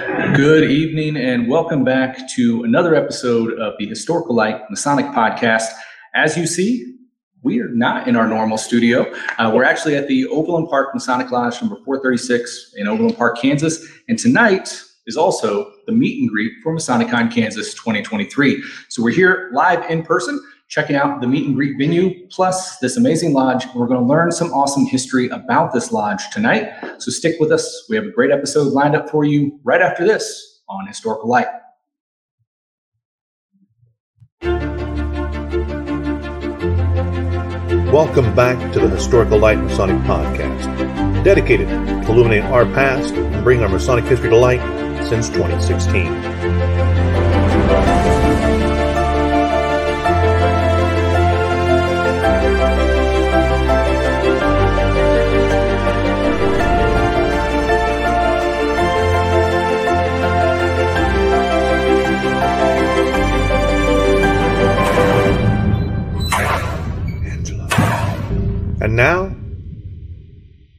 Good evening and welcome back to another episode of the Historical Light Masonic Podcast. As you see, we are not in our normal studio. Uh, we're actually at the Overland Park Masonic Lodge number 436 in Overland Park, Kansas. And tonight is also the meet and greet for MasonicCon Kansas 2023. So we're here live in person checking out the meet and greet venue, plus this amazing lodge. We're going to learn some awesome history about this lodge tonight. So stick with us. We have a great episode lined up for you right after this on Historical Light. Welcome back to the Historical Light Masonic Podcast, dedicated to illuminating our past and bringing our Masonic history to light since 2016. And now,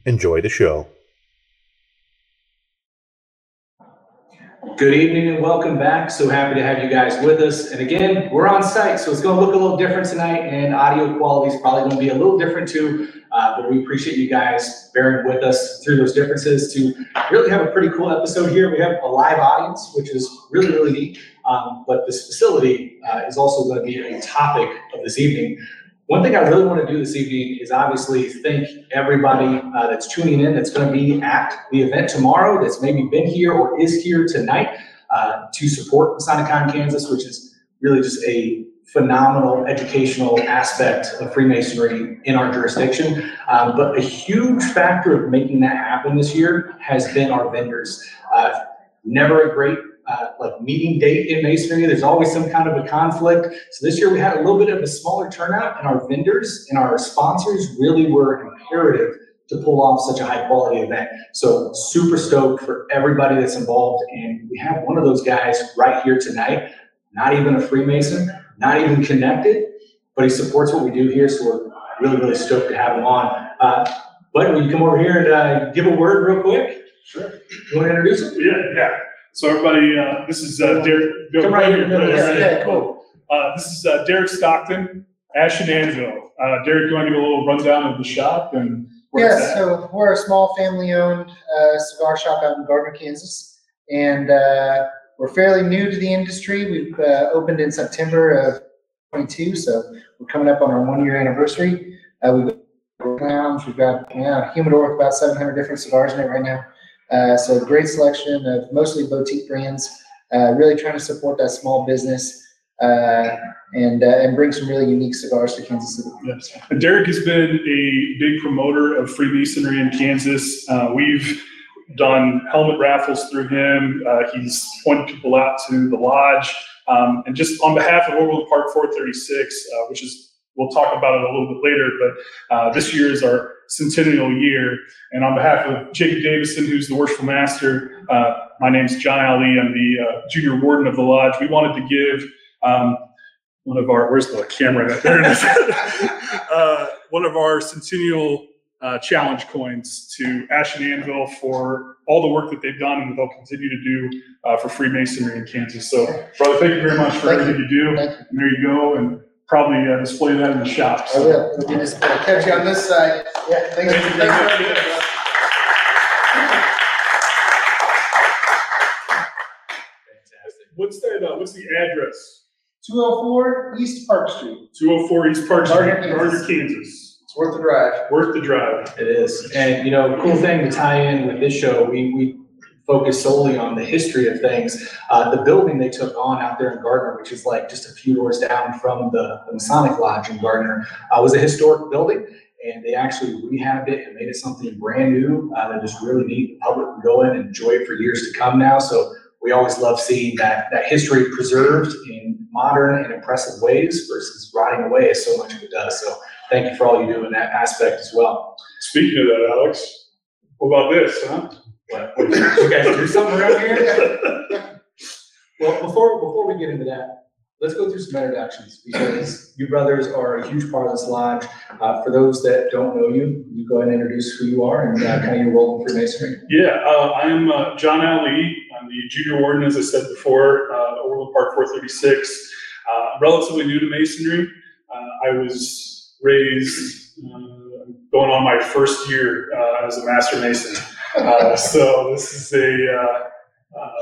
enjoy the show. Good evening and welcome back. So happy to have you guys with us. And again, we're on site, so it's going to look a little different tonight, and audio quality is probably going to be a little different too. Uh, but we appreciate you guys bearing with us through those differences to really have a pretty cool episode here. We have a live audience, which is really, really neat. Um, but this facility uh, is also going to be a topic of this evening. One thing I really want to do this evening is obviously thank everybody uh, that's tuning in, that's going to be at the event tomorrow, that's maybe been here or is here tonight uh, to support MasonicCon Kansas, which is really just a phenomenal educational aspect of Freemasonry in our jurisdiction. Um, but a huge factor of making that happen this year has been our vendors. Uh, never a great uh, like meeting date in masonry. There's always some kind of a conflict. So this year we had a little bit of a smaller turnout, and our vendors and our sponsors really were imperative to pull off such a high quality event. So super stoked for everybody that's involved, and we have one of those guys right here tonight. Not even a Freemason, not even connected, but he supports what we do here. So we're really, really stoked to have him on. Uh, Bud, will you come over here and uh, give a word real quick? Sure. You want to introduce him? Yeah, yeah. So everybody, uh, this is uh, Derek. Come right here in the middle. Yeah, Yeah, yeah, cool. Uh, this is uh, Derek Stockton, Ash and Anvil. Uh, Derek, you want to give a little rundown of the shop and where it's Yeah, at? so we're a small family-owned uh, cigar shop out in Gardner, Kansas, and uh, we're fairly new to the industry. We've uh, opened in September of 22, so we're coming up on our one-year anniversary. Uh, we've got lounge, we've got yeah, a humidor with about 700 different cigars in it right now. Uh, so great selection of mostly boutique brands. Uh, really trying to support that small business uh, and uh, and bring some really unique cigars to Kansas City. Yes. Derek has been a big promoter of Freemasonry in Kansas. Uh, we've done helmet raffles through him. Uh, he's pointed people out to the lodge. Um, and just on behalf of Overland Park 436, uh, which is, we'll talk about it a little bit later, but uh, this year is our centennial year. And on behalf of Jacob Davison, who's the worshipful master, uh, my name's John Ali. I'm the uh, junior warden of the lodge. We wanted to give um, one of our, where's the camera? There it is. uh, one of our centennial uh, challenge coins to Ash and Anvil for all the work that they've done and that they'll continue to do uh, for Freemasonry in Kansas. So, brother, thank you very much for Thank everything you do. You. And there you go, and probably uh, display that in the shop. I will. We'll do this. I'll catch you on this side. Yeah, thanks. Thank you thanks very for much. having me. What's that? Uh, what's the address? 204 East Park Street. 204 East Park Street, Gardner, Kansas. Gardner, Kansas. It's worth the drive. Worth the drive. It is. And, you know, cool thing to tie in with this show, we, we focus solely on the history of things. Uh, the building they took on out there in Gardner, which is like just a few doors down from the the Masonic Lodge in Gardner, uh, was a historic building. And they actually rehabbed it and made it something brand new, uh, that is really neat. The public can go in and enjoy it for years to come now. So we always love seeing that, that history preserved in modern and impressive ways versus rotting away as so much of it does. So thank you for all you do in that aspect as well. Speaking of that, Alex, what about this, huh? What, what, you guys do something around here? Well, before, before we get into that, let's go through some introductions because you brothers are a huge part of this lodge. Uh, for those that don't know you, you go ahead and introduce who you are and uh, kind of your role in Freemasonry. Yeah, uh, I am uh, John Ali. I'm the junior warden, as I said before, uh, Overland Park 436. Uh, relatively new to masonry. Uh, I was raised uh, going on my first year uh, as a master mason. Uh, so this is a, uh, uh,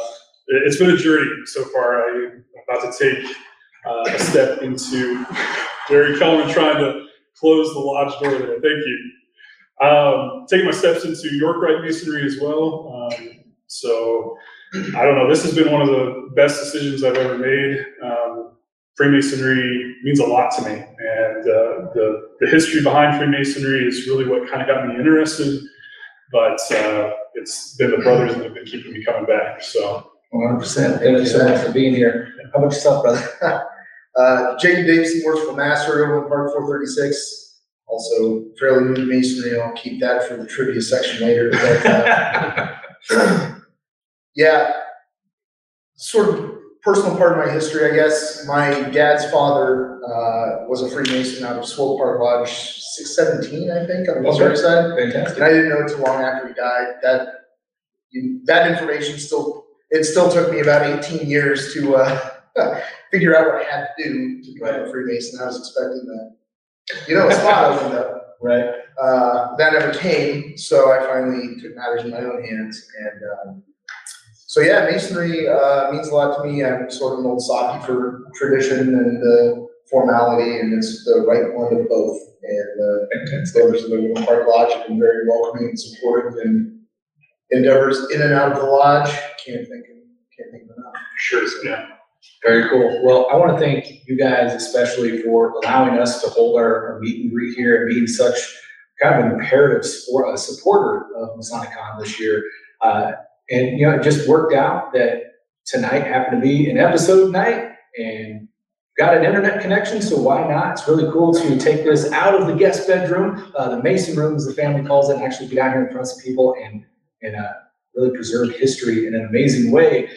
it- it's been a journey so far. I'm about to take uh, a step into Jerry Kellerman trying to close the lodge door there. Thank you. Um, taking my steps into York Masonry as well. Um, so I don't know. This has been one of the best decisions I've ever made. Um, Freemasonry means a lot to me, and uh, the the history behind Freemasonry is really what kind of got me interested. But uh, it's been the brothers that have been keeping me coming back. So One hundred percent. Thank you so much for being here. How about yourself, brother? Uh, Jacob Davison worshipful Master over Park four thirty-six. Also fairly new to me, masonry. I'll keep that for the trivia section later. But, uh, yeah, sort of personal part of my history, I guess. My dad's father uh, was a Freemason out of Swope Park Lodge six seventeen, I think, on the military side. Fantastic. And I didn't know too long after he died. That you, that information still it still took me about eighteen years to uh, figure out what I had to do to become a Freemason. I was expecting that. You know, a spot opened up. Right. Uh, that never came, so I finally took matters in my own hands. And um, so, yeah, masonry uh, means a lot to me. I'm sort of an old socky for tradition and uh, formality, and it's the right one of both. And uh, Fantastic. Voters of the Overland Park Lodge have been very welcoming and supportive in endeavors in and out of the lodge. Can't think, can't think of enough. sure, yeah. Very cool. Well, I want to thank you guys especially for allowing us to hold our, our meet and greet here and being such kind of an imperative support, supporter of MasoniCon this year. Uh, and, you know, it just worked out that tonight happened to be an episode night and got an internet connection, so why not? It's really cool to take this out of the guest bedroom, uh, the Mason room, as the family calls it, and actually get out here in front of some people and, and, uh, really preserve history in an amazing way.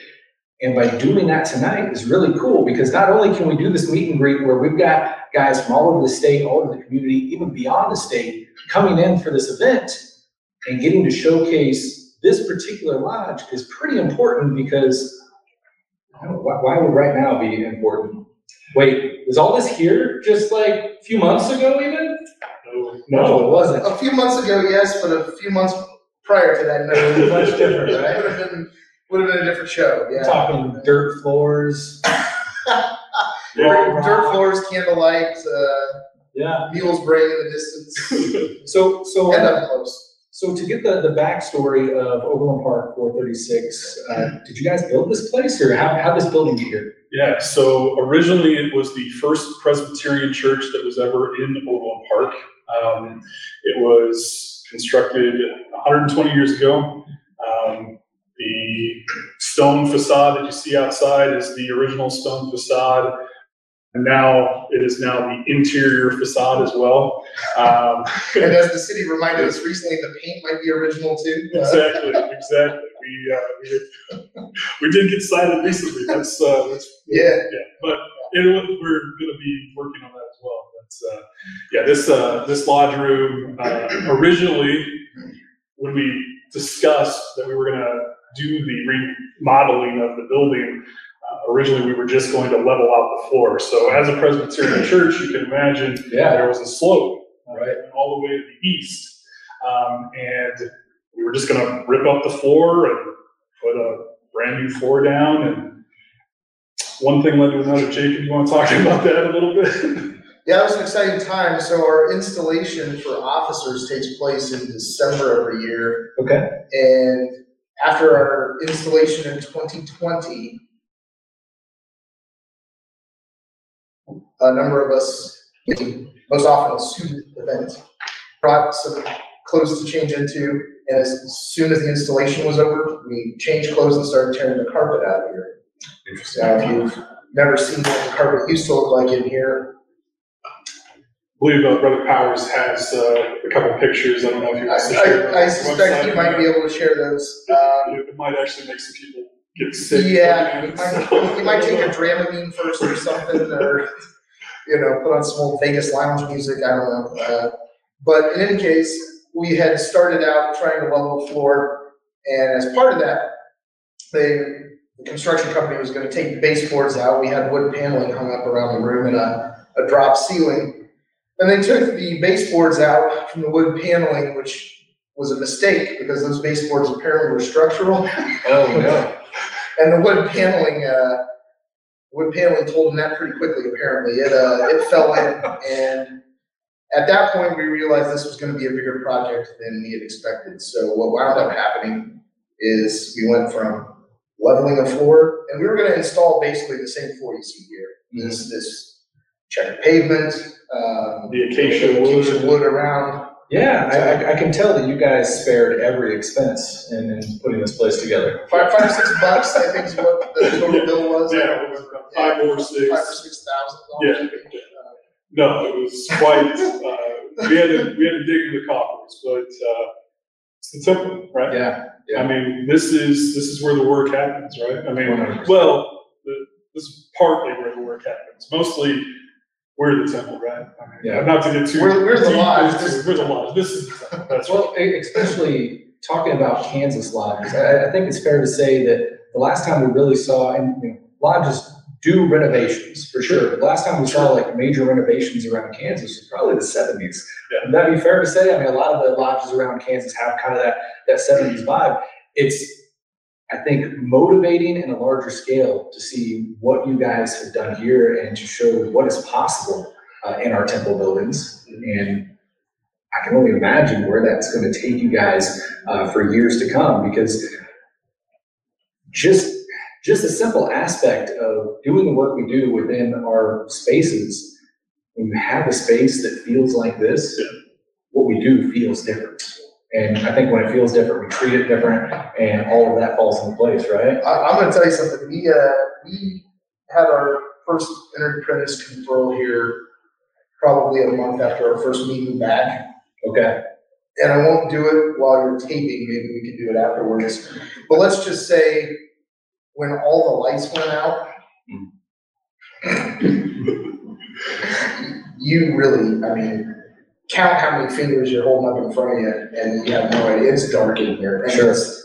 And by doing that tonight is really cool because not only can we do this meet and greet where we've got guys from all over the state, all over the community, even beyond the state, coming in for this event and getting to showcase this particular lodge is pretty important because I don't know, why, why would right now be important? Wait, was all this here just like a few months ago even? No, No, it wasn't. A few months ago, yes, but a few months prior to that, no. Much different, It right? would have been, would have been a different show, yeah. talking dirt floors. Dirt dirt floors, candlelight, uh, Yeah. mules braying in the distance, So, so. and uh, up close. So to get the, the backstory of Overland Park four thirty-six, uh, did you guys build this place or how, how this building get here? Yeah, so originally it was the first Presbyterian church that was ever in Overland Park. Um, it was constructed 120 years ago. Um, the stone facade that you see outside is the original stone facade. And now it is now the interior facade as well. Um, And as the city reminded us recently, the paint might be original too. Exactly, exactly. We, uh, we, did, we did get cited recently. That's, uh, that's Yeah, yeah, but it, we're gonna be working on that as well. Uh, yeah, this, uh, this lodge room, uh, originally, when we discussed that we were gonna do the remodeling of the building, uh, originally, we were just going to level out the floor. So as a Presbyterian church, you can imagine there was a slope. uh, Right. All the way to the east. Um, and we were just gonna rip up the floor and put a brand new floor down and one thing led to another. Jacob, you wanna talk about that a little bit? yeah, it was an exciting time. So our installation for officers takes place in December every year. Okay. And after our installation in 2020, a number of us, most often a student event, brought some clothes to change into. And as soon as the installation was over, we changed clothes and started tearing the carpet out of here. Now, if you've never seen what the carpet used to look like in here, I believe uh, Brother Powers has uh, a couple pictures. I don't know if he I, wants to share. them I, I suspect you might be able to share those. Um, It might actually make some people get sick. Yeah, you it, might, you might take a Dramamine first or something, or, you know, put on some old Vegas lounge music, I don't know. Uh, But in any case, we had started out trying to level the floor, and as part of that, they, the construction company was gonna take the baseboards out, we had wood paneling hung up around the room and a, a drop ceiling. And they took the baseboards out from the wood paneling, which was a mistake, because those baseboards apparently were structural. Oh, no. And the wood paneling, uh, wood paneling told him that pretty quickly, apparently. It, uh, it fell in. And at that point, we realized this was gonna be a bigger project than we had expected. So what wound up happening is we went from leveling a floor, and we were gonna install basically the same floor you see here. This, this checker pavement, um. The acacia wood. Acacia wood around. Yeah, I, I, I can tell that you guys spared every expense in, in putting this place together. Five, five, six bucks, I think is what the total bill was. Yeah, don't it was about five or six. Five or six thousand dollars. Yeah. No, it was quite, uh, we had to, we had to dig in the coffers, but, uh, it's the temple, right? Yeah, I mean, this is, this is where the work happens, right? I mean, 100%. well, the, this is partly where the work happens, mostly we're the temple, right? I mean, Yeah. Not to get too. We're- we're the deep lodge. into We're the lodge, this is, the temple. that's right. Well, e- especially talking about Kansas lodges, I, I think it's fair to say that the last time we really saw, and you know, lodges do renovations for sure. But the last time we saw like major renovations around Kansas was probably the seventies. Yeah. Would that be fair to say? I mean, a lot of the lodges around Kansas have kind of that, that seventies vibe. It's, I think, motivating in a larger scale to see what you guys have done here and to show what is possible uh, in our temple buildings. And I can only imagine where that's going to take you guys uh, for years to come because just just a simple aspect of doing the work we do within our spaces when you have a space that feels like this what we do feels different and i think when it feels different we treat it different and all of that falls into place right? I, I'm gonna tell you something, we, uh, we had our first entered apprentice control here probably a month after our first meeting back. okay. And I won't do it while you're taping, maybe we can do it afterwards. But let's just say, when all the lights went out, you really, I mean, count how many fingers you're holding up in front of you, and you have no idea, it's dark in here. and Sure. it's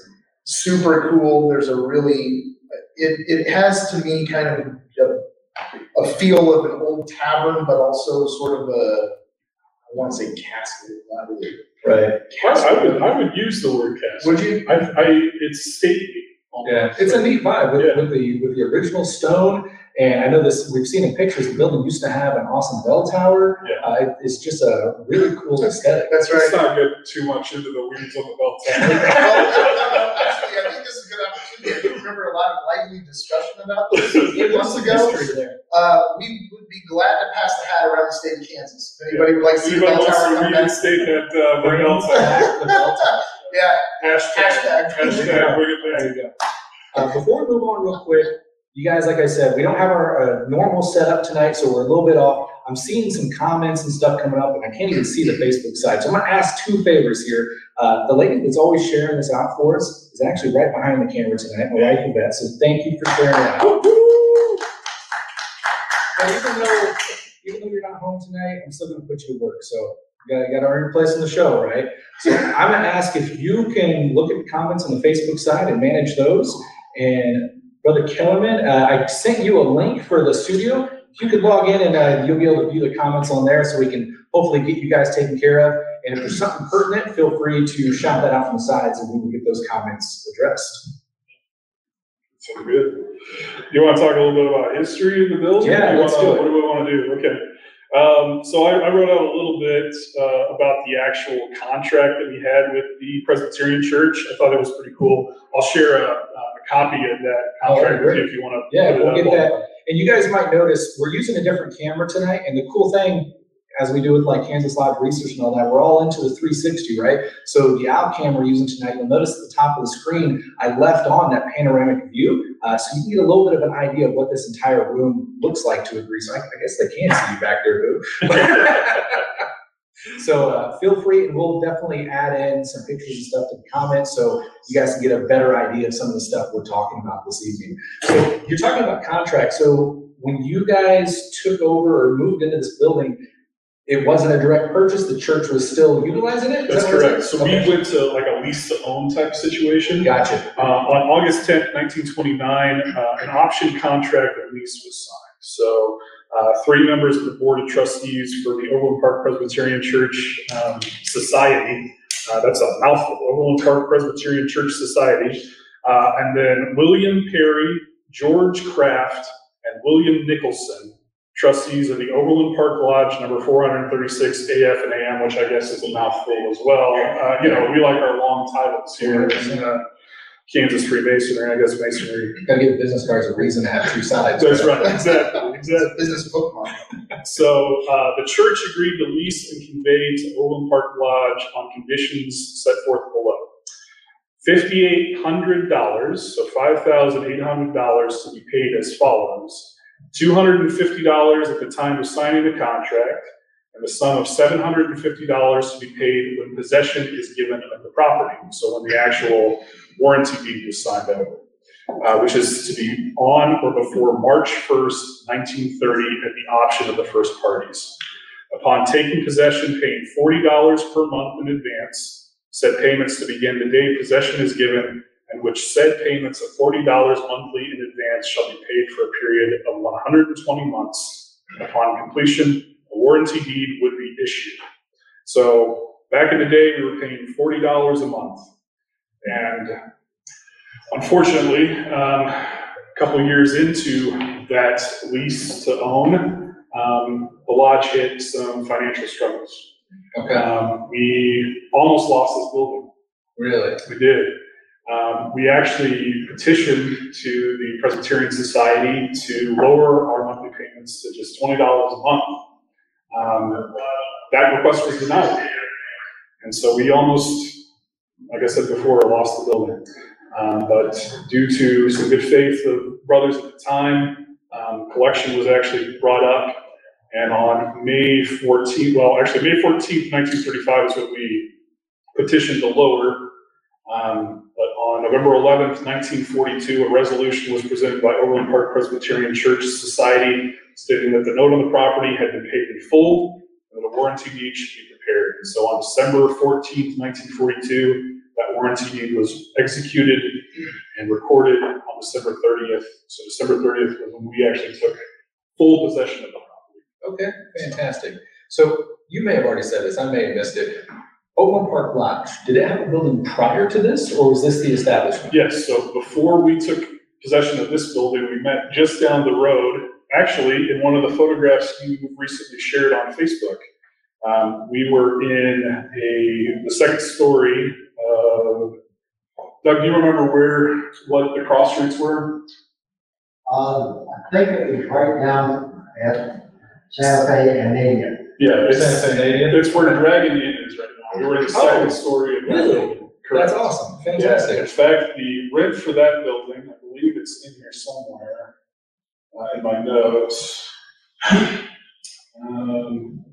Super cool, there's a really, it, it has to me kind of a, a feel of an old tavern, but also sort of a, I wanna say castle, not really. right I would, I would use the word castle. Would you? I, I, it's stately. almost. Yeah, it's a neat vibe with, Yeah. with the, with the original stone. And I know this, we've seen in pictures, the building used to have an awesome bell tower. Yeah. Uh, it- it's just a really cool aesthetic. That's right. Let's right. not get too much into the weeds on the belt. Actually, I think this is a good opportunity. I do remember a lot of lively discussion about this a few months ago. There. Uh, we would be glad to pass the hat around the state of Kansas. If anybody would like to see the bell tower to come back. reinstate that, uh, bring bell tower? Back the bell tower. Yeah, Hashtag, Hashtag. hashtag, bring it back. There you go. Uh, before we move on real quick, you guys, like I said, we don't have our, uh, normal setup tonight, so we're a little bit off. I'm seeing some comments and stuff coming up, and I can't even see the Facebook side, so I'm gonna ask two favors here. Uh, the lady that's always sharing this out for us is actually right behind the camera tonight, my wife Yvette, so thank you for sharing it out. But even though, even though you're not home tonight, I'm still gonna put you to work, so you gotta, you gotta earn your place in the show, right? So I'm gonna ask if you can look at the comments on the Facebook side and manage those. And Brother Kellerman, uh, I sent you a link for the studio. If you could log in and, uh, you'll be able to view the comments on there so we can hopefully get you guys taken care of. And if there's something pertinent, feel free to shout that out from the sides and we can get those comments addressed. So good. You want to talk a little bit about history of the building? Yeah, let's do it. What do we want to do? Okay. Um, so I, I wrote out a little bit, uh, about the actual contract that we had with the Presbyterian Church. I thought it was pretty cool. I'll share a, a copy of that contract with you if you want to. Yeah, we'll get that. And you guys might notice, we're using a different camera tonight, and the cool thing, as we do with like Kansas Live Research and all that, we're all into the three sixty, right? So the out we're using tonight, you'll notice at the top of the screen, I left on that panoramic view, uh, so you get a little bit of an idea of what this entire room looks like to a degree. So I, I guess they can see you back there, Boo. So, uh, feel free, and we'll definitely add in some pictures and stuff to the comments, so you guys can get a better idea of some of the stuff we're talking about this evening. So, you're talking about contracts, so when you guys took over or moved into this building, it wasn't a direct purchase, the church was still utilizing it? Is That's that what it correct. So we went to like a lease to own type situation. Gotcha. Uh, on August tenth, nineteen twenty-nine, uh, an option contract of lease was signed. So, uh, three members of the Board of Trustees for the Overland Park Presbyterian Church, um, Society, uh, that's a mouthful, Overland Park Presbyterian Church Society, uh, and then William Perry, George Kraft, and William Nicholson, trustees of the Overland Park Lodge, number four hundred and thirty-six AF and AM, which I guess is a mouthful as well. Uh, you know, we like our long titles here in, uh, Kansas Freemasonry, I guess Masonry. You gotta give the business cards a reason to have two sides. That's right, exactly, It's a exactly. business bookmark. So, uh, the church agreed to lease and convey to Overland Park Lodge on conditions set forth below. Fifty-eight hundred dollars, so five thousand eight hundred dollars to be paid as follows. Two hundred and fifty dollars at the time of signing the contract, and the sum of seven hundred and fifty dollars to be paid when possession is given of the property. So when the actual warranty deed is signed over, uh, which is to be on or before March first, nineteen thirty, at the option of the first parties. Upon taking possession, paying forty dollars per month in advance, said payments to begin the day possession is given, and which said payments of forty dollars monthly in advance shall be paid for a period of one hundred and twenty months. Upon completion, a warranty deed would be issued. So back in the day, we were paying forty dollars a month. And unfortunately, um, a couple years into that lease to own, um, the lodge hit some financial struggles. Okay, Um, we almost lost this building. really? We did. Um, we actually petitioned to the Presbyterian Society to lower our monthly payments to just twenty dollars a month. Um, that request was denied. And so we almost, like I said before, lost the building. Um, but due to some good faith of brothers at the time, um, collection was actually brought up. And on May fourteenth, well, actually, May fourteenth, nineteen thirty-five is when we petitioned to lower. Um, but on November eleventh, nineteen forty-two, a resolution was presented by Overland Park Presbyterian Church Society stating that the note on the property had been paid in full and that a warranty deed should be prepared. And so on December fourteenth, nineteen forty-two, that warranty deed was executed and recorded on December thirtieth. So December thirtieth was when we actually took full possession of the property. Okay, fantastic. So you may have already said this, I may have missed it. Overland Park Lodge, did it have a building prior to this, or was this the establishment? Yes, so before we took possession of this building, we met just down the road, actually, in one of the photographs you recently shared on Facebook. Um, we were in a, the second story of, Doug, do you remember where, what the cross streets were? Um, I think it was right down at Santa Fe and Indian. Yeah, it's, Santa Fe Canadian? it's where the Dragon Inn is right now. We were in the second story of that really? building. Correct. That's awesome, Yeah, fantastic. in fact, the rent for that building, I believe it's in here somewhere, uh, in my notes. Um,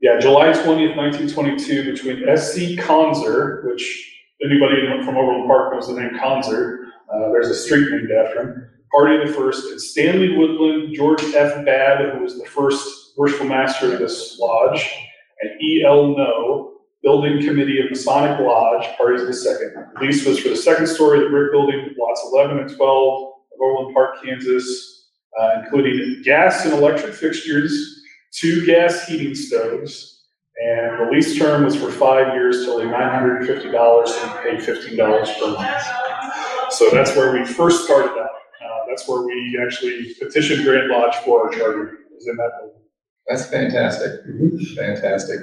yeah, July twentieth, nineteen twenty-two, between SC Conser, which anybody from Overland Park knows the name Conser, uh, there's a street named after him. Party the first, and Stanley Woodland, George F. Babb, who was the first worshipful master of this lodge, and E. L. No, Building Committee of Masonic Lodge, parties of the second. Lease was for the second story of the brick building, lots eleven and twelve of Overland Park, Kansas, uh, including gas and electric fixtures, two gas heating stoves, and the lease term was for five years, totaling nine hundred and fifty dollars, and we paid fifteen dollars per month. So that's where we first started out. Uh, that's where we actually petitioned Grand Lodge for our charter, was in that building. That's fantastic, fantastic.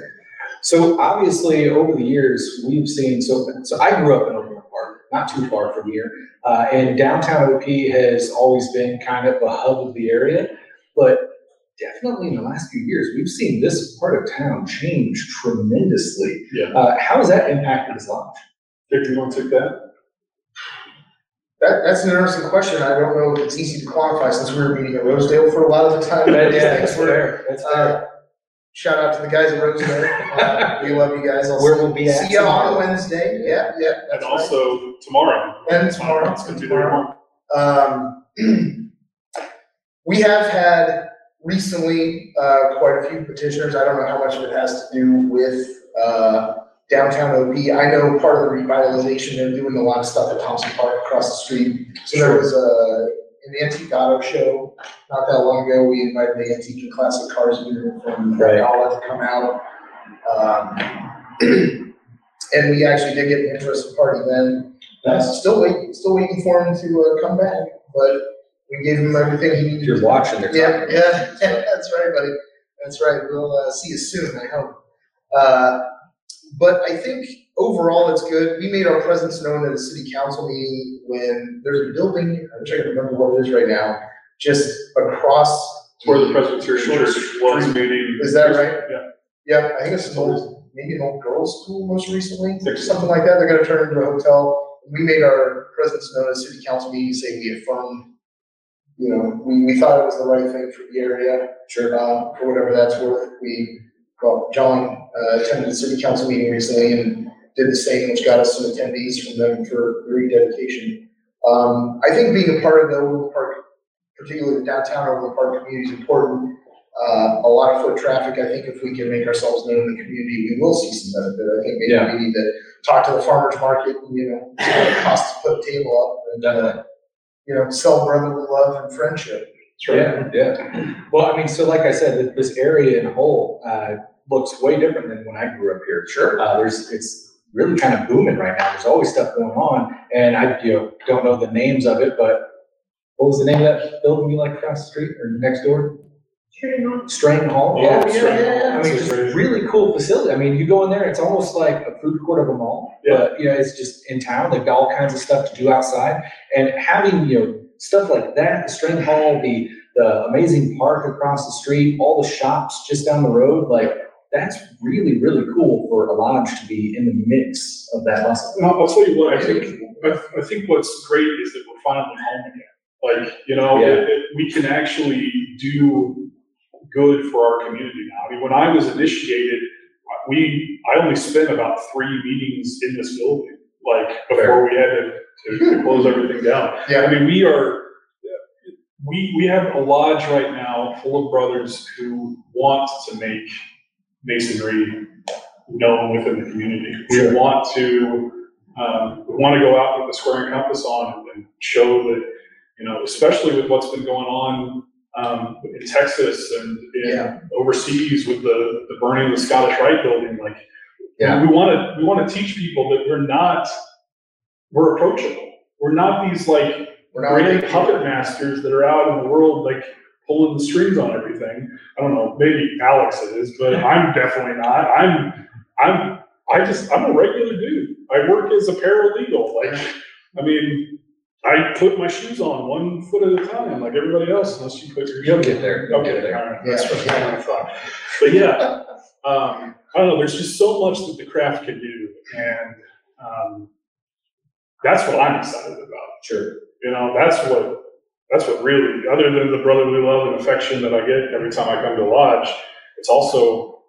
So obviously, over the years, we've seen, so, so I grew up in Overland Park, not too far from here. Uh, and downtown OP has always been kind of the hub of the area. But definitely in the last few years, we've seen this part of town change tremendously. Yeah. Uh, how has that impacted this lodge? Dick, do you want to take that? That, that's an interesting question. I don't know if it's easy to quantify since we were meeting at Rosedale for a lot of the time. These things were- fair, that's Uh, Shout out to the guys at Rosedale. Uh, We love you guys. I'll Where we'll be at See you on tomorrow. Wednesday. Yeah, yeah. And that's right. also tomorrow. And tomorrow. It's gonna be tomorrow. Um, we have had recently, uh, quite a few petitioners, I don't know how much of it has to do with, uh, downtown OP. I know part of the revitalization, they're doing a lot of stuff at Thompson Park across the street. So there was a, an antique auto show not that long ago, we invited the antique and classic cars unit from Right. Valhalla to come out. Um, And we actually did get an interested party then. Uh, Still waiting, still waiting for him to, uh, come back, but we gave him everything he If needed. you're watching, they're Yeah, talking. yeah, that's right, buddy. That's right. We'll uh, see you soon, I hope. Uh, But I think overall it's good. We made our presence known at a city council meeting when there's a building, I'm trying to remember what it is right now, just across. Where the Presbyterian Church was meeting. Is that right? Yeah. Yeah, I think it's an old, maybe an old girls' school most recently, something like that. They're gonna turn it into a hotel. We made our presence known at a city council meeting, saying we affirmed, you know, we, we thought it was the right thing for the area. Sure. Uh, for whatever that's worth, we, well, John, uh, attended the city council meeting recently and did the same, which got us some attendees from them for the rededication. Um, I think being a part of the Overland Park, particularly the downtown Overland Park community is important. Uh, a lot of foot traffic, I think if we can make ourselves known in the community, we will see some benefit. I think Yeah. maybe we need to talk to the farmer's market, and, you know, see what it costs to put a table up and, uh, you know, sell brotherly love and friendship. Yeah, yeah. Well, I mean, so like I said, th- this area in whole, uh, looks way different than when I grew up here. Sure. Uh, there's, it's really kind of booming right now. There's always stuff going on. And I, you know, don't know the names of it, but what was the name of that building you like across the street or next door? Strang Hall? Oh, Yeah. yeah, yeah, yeah. I mean, That's just really cool facility. I mean, you go in there, it's almost like a food court of a mall. Yeah. But, you know, it's just in town. They've got all kinds of stuff to do outside. And having, you know, stuff like that, the Strang Hall, the, the amazing park across the street, all the shops just down the road, like, that's really, really cool for a lodge to be in the mix of that muscle. Well, I'll tell you what, I think, I, I think what's great is that we're finally home again. Like, you know, Yeah. that- that we can actually do good for our community now. I mean, when I was initiated, we, I only spent about three meetings in this building, like, before we had to, to, to hmm. close everything down. Yeah. I mean, we are, we, we have a lodge right now full of brothers who want to make masonry known within the community. We want to, um, we want to go out with the square and compass on and show that, you know, especially with what's been going on, um, in Texas and Yeah. overseas with the, the burning of the Scottish Rite building, like, Yeah. we want to, we want to teach people that we're not, we're approachable. We're not these like we're not. grand puppet masters that are out in the world like pulling the strings on everything. I don't know, maybe Alex is, but I'm definitely not. I'm, I'm, I just, I'm a regular dude. I work as a paralegal. Like, I mean, I put my shoes on one foot at a time, like everybody else, unless you put your. You'll get there. You'll Okay, get there. all right. Yeah. That's what I thought. But yeah, um, I don't know, there's just so much that the craft can do, and, um, that's what I'm excited about. Sure. You know, that's what, that's what really, other than the brotherly love and affection that I get every time I come to lodge, it's also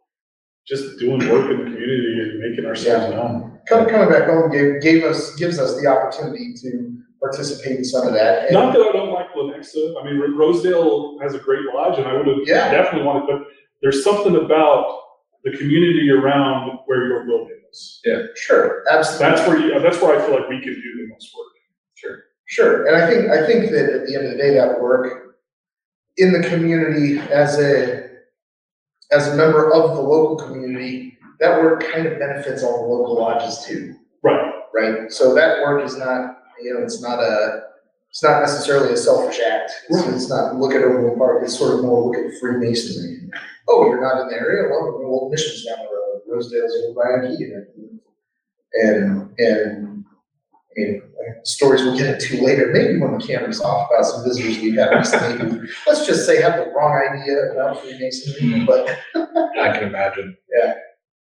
just doing work in the community and making ourselves known. Coming, coming back home gave, gave us, gives us the opportunity to participate in some of that. And- Not that I don't like Lenexa, I mean, Rosedale has a great lodge and I would have Yeah. definitely wanted, but there's something about the community around where your building is. Yeah, sure, absolutely. That's where you, that's where I feel like we can do the most work. Sure. Sure, and I think, I think that at the end of the day, that work in the community as a, as a member of the local community, that work kind of benefits all the local lodges too, Right. right? So that work is not, you know, it's not a, it's not necessarily a selfish act. It's, it's not look at Overland Park, it's sort of more look at Freemasonry. Oh, you're not in the area, well, the old missions down the road, Rosedale's over by Ikea. And, and, I mean, stories we'll get into later, maybe when the camera's off about some visitors we've had recently who, let's just say have the wrong idea about Freemasonry, but I can imagine. Yeah.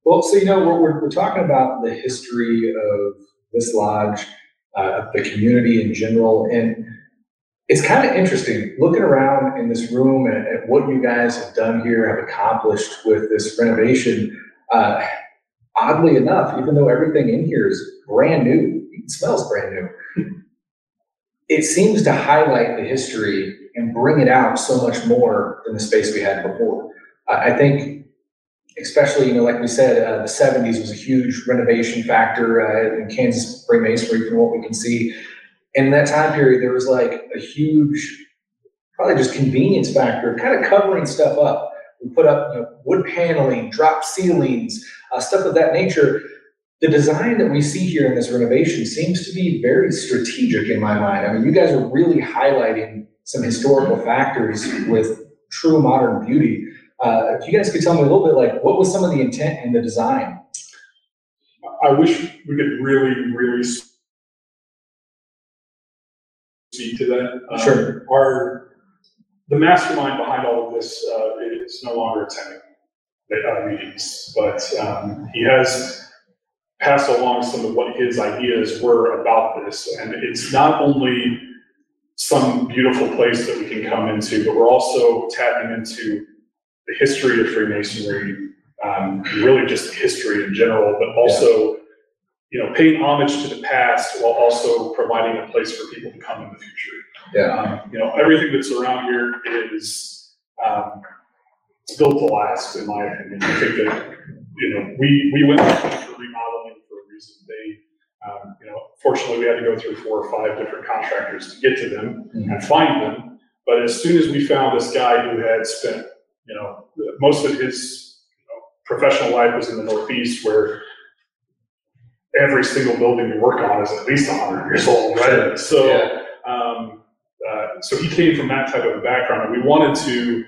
Well, so you know, we're, we're, we're talking about the history of this lodge, uh, the community in general, and it's kind of interesting looking around in this room and, at what you guys have done here, have accomplished with this renovation. Uh, oddly enough, even though everything in here is brand new, smells brand new. it seems to highlight the history and bring it out so much more than the space we had before. I, I think, especially, you know, like we said, uh, the seventies was a huge renovation factor, uh, in Kansas Freemasonry from what we can see. And in that time period, there was like a huge, probably just convenience factor, kind of covering stuff up. We put up, you know, wood paneling, drop ceilings, uh, stuff of that nature. The design that we see here in this renovation seems to be very strategic in my mind. I mean, you guys are really highlighting some historical factors with true modern beauty. Uh, if you guys could tell me a little bit, like, what was some of the intent in the design? I wish we could really, really speak to that. Um, Sure. Our, the mastermind behind all of this, uh, is no longer attending the, uh, meetings, but, um, he has passed along some of what his ideas were about this, and it's not only some beautiful place that we can come into, but we're also tapping into the history of Freemasonry, um, really just history in general, but also, you know, paying homage to the past while also providing a place for people to come in the future. Yeah. Um, you know, everything that's around here is, um, it's built to last, in my opinion. I think that, you know, we, we went through remodeling for a reason. They, um, you know, fortunately, we had to go through four or five different contractors to get to them and find them. But as soon as we found this guy who had spent, you know, most of his you know, professional life was in the Northeast, where every single building we work on is at least hundred years old, right? So, um, uh, so he came from that type of a background, and we wanted to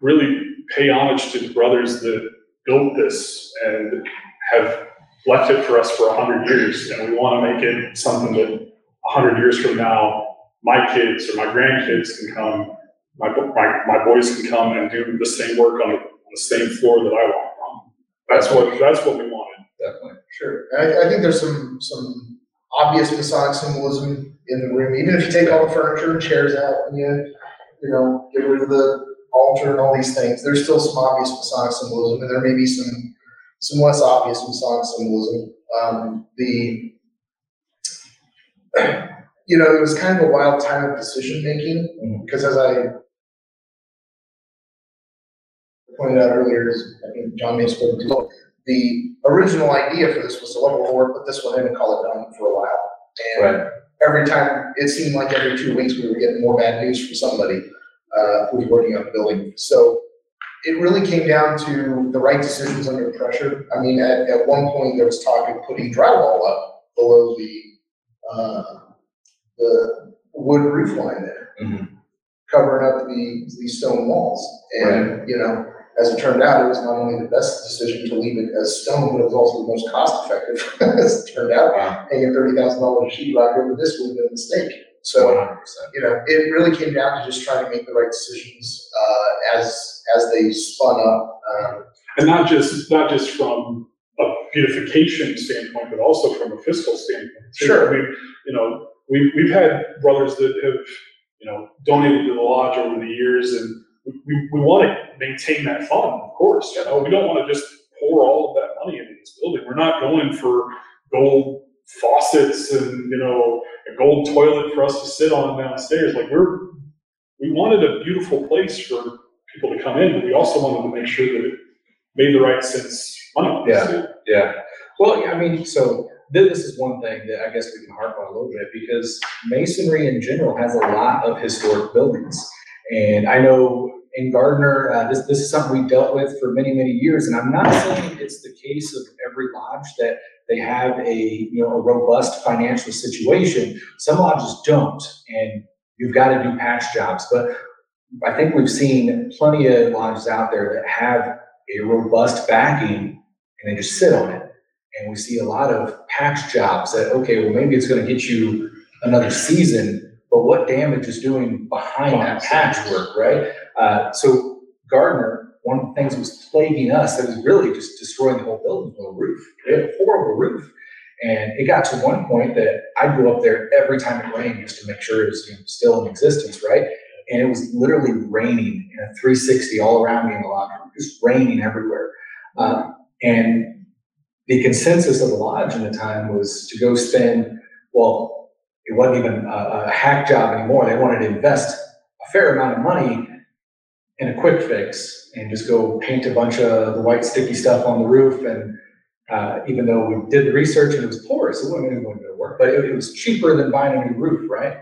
really pay homage to the brothers that built this and have left it for us for a hundred years, and we want to make it something that a hundred years from now, my kids or my grandkids can come, my, my, my boys can come and do the same work on, the- on the same floor that I walk on. That's what, that's what we wanted. Definitely. Sure. I, I think there's some, some obvious Masonic symbolism in the room, even if you take all the furniture and chairs out and you, you know, get rid of the altar and all these things, there's still some obvious Masonic symbolism, and there may be some, some less obvious Masonic symbolism. Um, the, you know, it was kind of a wild time of decision making, because as I pointed out earlier, I think John may have spoken to, the original idea for this was to level four, put this one in and call it done for a while. And every time, it seemed like every two weeks, we were getting more bad news from somebody, uh, who was working on the building. So it really came down to the right decisions under pressure. I mean, at, at one point, there was talk of putting drywall up below the, uh, the wood roof line there. Mhm. Covering up the, the stone walls. And, you know, as it turned out, it was not only the best decision to leave it as stone, but it was also the most cost effective, as it turned out. Wow. Paying thirty thousand dollars a sheet rock over this would have been a mistake. So, 100%. you know, it really came down to just trying to make the right decisions, uh, as, as they spun up. Um, And not just, not just from a beautification standpoint, but also from a fiscal standpoint. too. Sure. I mean, you know, we, we've had brothers that have, you know, donated to the lodge over the years and we, we want to maintain that fund, of course, you know, we don't want to just pour all of that money into this building. We're not going for gold faucets and, you know, a gold toilet for us to sit on downstairs. Like we're, we wanted a beautiful place for people to come in, but we also wanted to make sure that it made the right sense money. Yeah. Yeah, well, I mean, so this is one thing that I guess we can harp on a little bit because masonry in general has a lot of historic buildings. And I know in Gardner, uh, this, this is something we dealt with for many, many years. And I'm not saying it's the case of every lodge that they have a, you know, a robust financial situation. Some lodges don't, and you've got to do patch jobs. But I think we've seen plenty of lodges out there that have a robust backing and they just sit on it. And we see a lot of patch jobs that, okay, well, maybe it's gonna get you another season, but what damage is doing behind that patchwork, right? Uh, so Gardner, one of the things was plaguing us that was really just destroying the whole building, the roof. They had a horrible roof. And it got to one point that I'd go up there every time it rained just to make sure it was you know, still in existence, right? And it was literally raining in a 360 all around me in the room, just raining everywhere. Um, and the consensus of the lodge in the time was to go spend, well, it wasn't even a, a hack job anymore. They wanted to invest a fair amount of money in a quick fix and just go paint a bunch of the white sticky stuff on the roof. And uh, even though we did the research and it was porous, it wasn't, it to work, but it, it was cheaper than buying a new roof, right?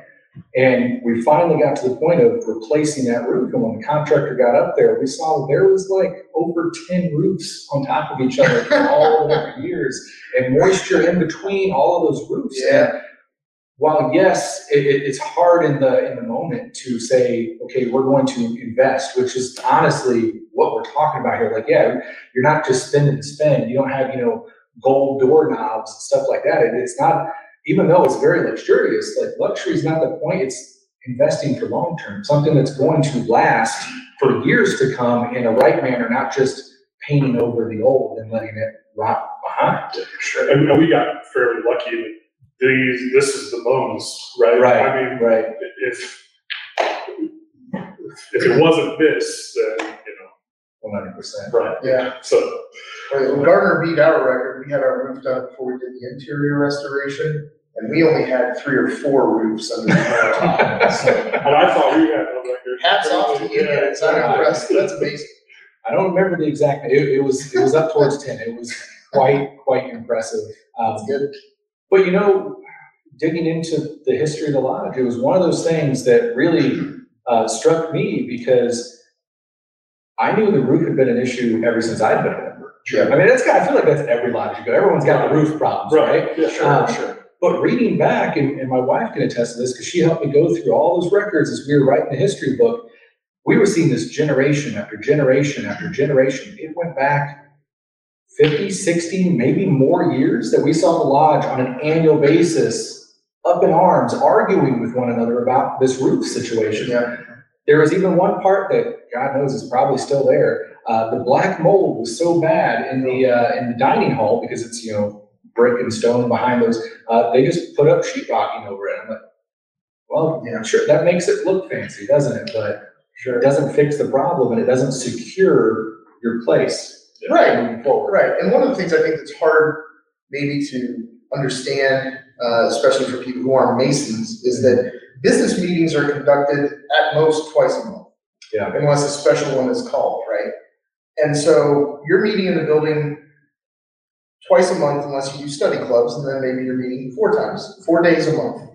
And we finally got to the point of replacing that roof. And when the contractor got up there, we saw there was like over 10 roofs on top of each other for all over the years and moisture in between all of those roofs. Yeah. And While yes, it, it, it's hard in the, in the moment to say, okay, we're going to invest, which is honestly what we're talking about here. Like, yeah, you're not just spend and spend. You don't have, you know, gold doorknobs and stuff like that. It- It's not, even though it's very luxurious, like luxury is not the point. It's investing for long term, something that's going to last for years to come in a right manner, not just painting over the old and letting it rot behind. Sure. And, and we got fairly lucky these, this is the bonus, right? Right. I mean, Right. if, if it wasn't this, then, you know, One hundred percent. know, right, Yeah. so, Right, When Gardner beat our record, we had our roof done before we did the interior restoration, and we only had three or four roofs under the ground. So, and I thought we had a record. Hats off to you Yeah. guys, I'm impressed, that's amazing. I don't remember the exact, it, it was, it was up towards ten. It was quite, quite impressive. Um, That's good. But you know, digging into the history of the lodge, it was one of those things that really uh, struck me because I knew the roof had been an issue ever since I'd been a member. Yeah. I mean, that's got, I feel like that's every lodge you go. Everyone's got the roof problems, right? Right, yeah, sure, Um, sure. But reading back, and, and my wife can attest to this because she helped me go through all those records as we were writing the history book. We were seeing this generation after generation after generation. It went back 50, 60, maybe more years that we saw the lodge on an annual basis up in arms, arguing with one another about this roof situation. Yeah. There was even one part that God knows is probably still there. Uh, the black mold was so bad in the uh, in the dining hall because it's you know brick and stone behind those. Uh, they just put up sheetrocking over it. I'm like, well, Yeah. sure, that makes it look fancy, doesn't it? But sure, it doesn't fix the problem and it doesn't secure your place Right, moving forward. right, and one of the things I think that's hard maybe to understand, uh, especially for people who aren't masons, is that business meetings are conducted at most twice a month. Yeah. Unless a special one is called, right? And so you're meeting in the building twice a month unless you do study clubs, and then maybe you're meeting four times, four days a month.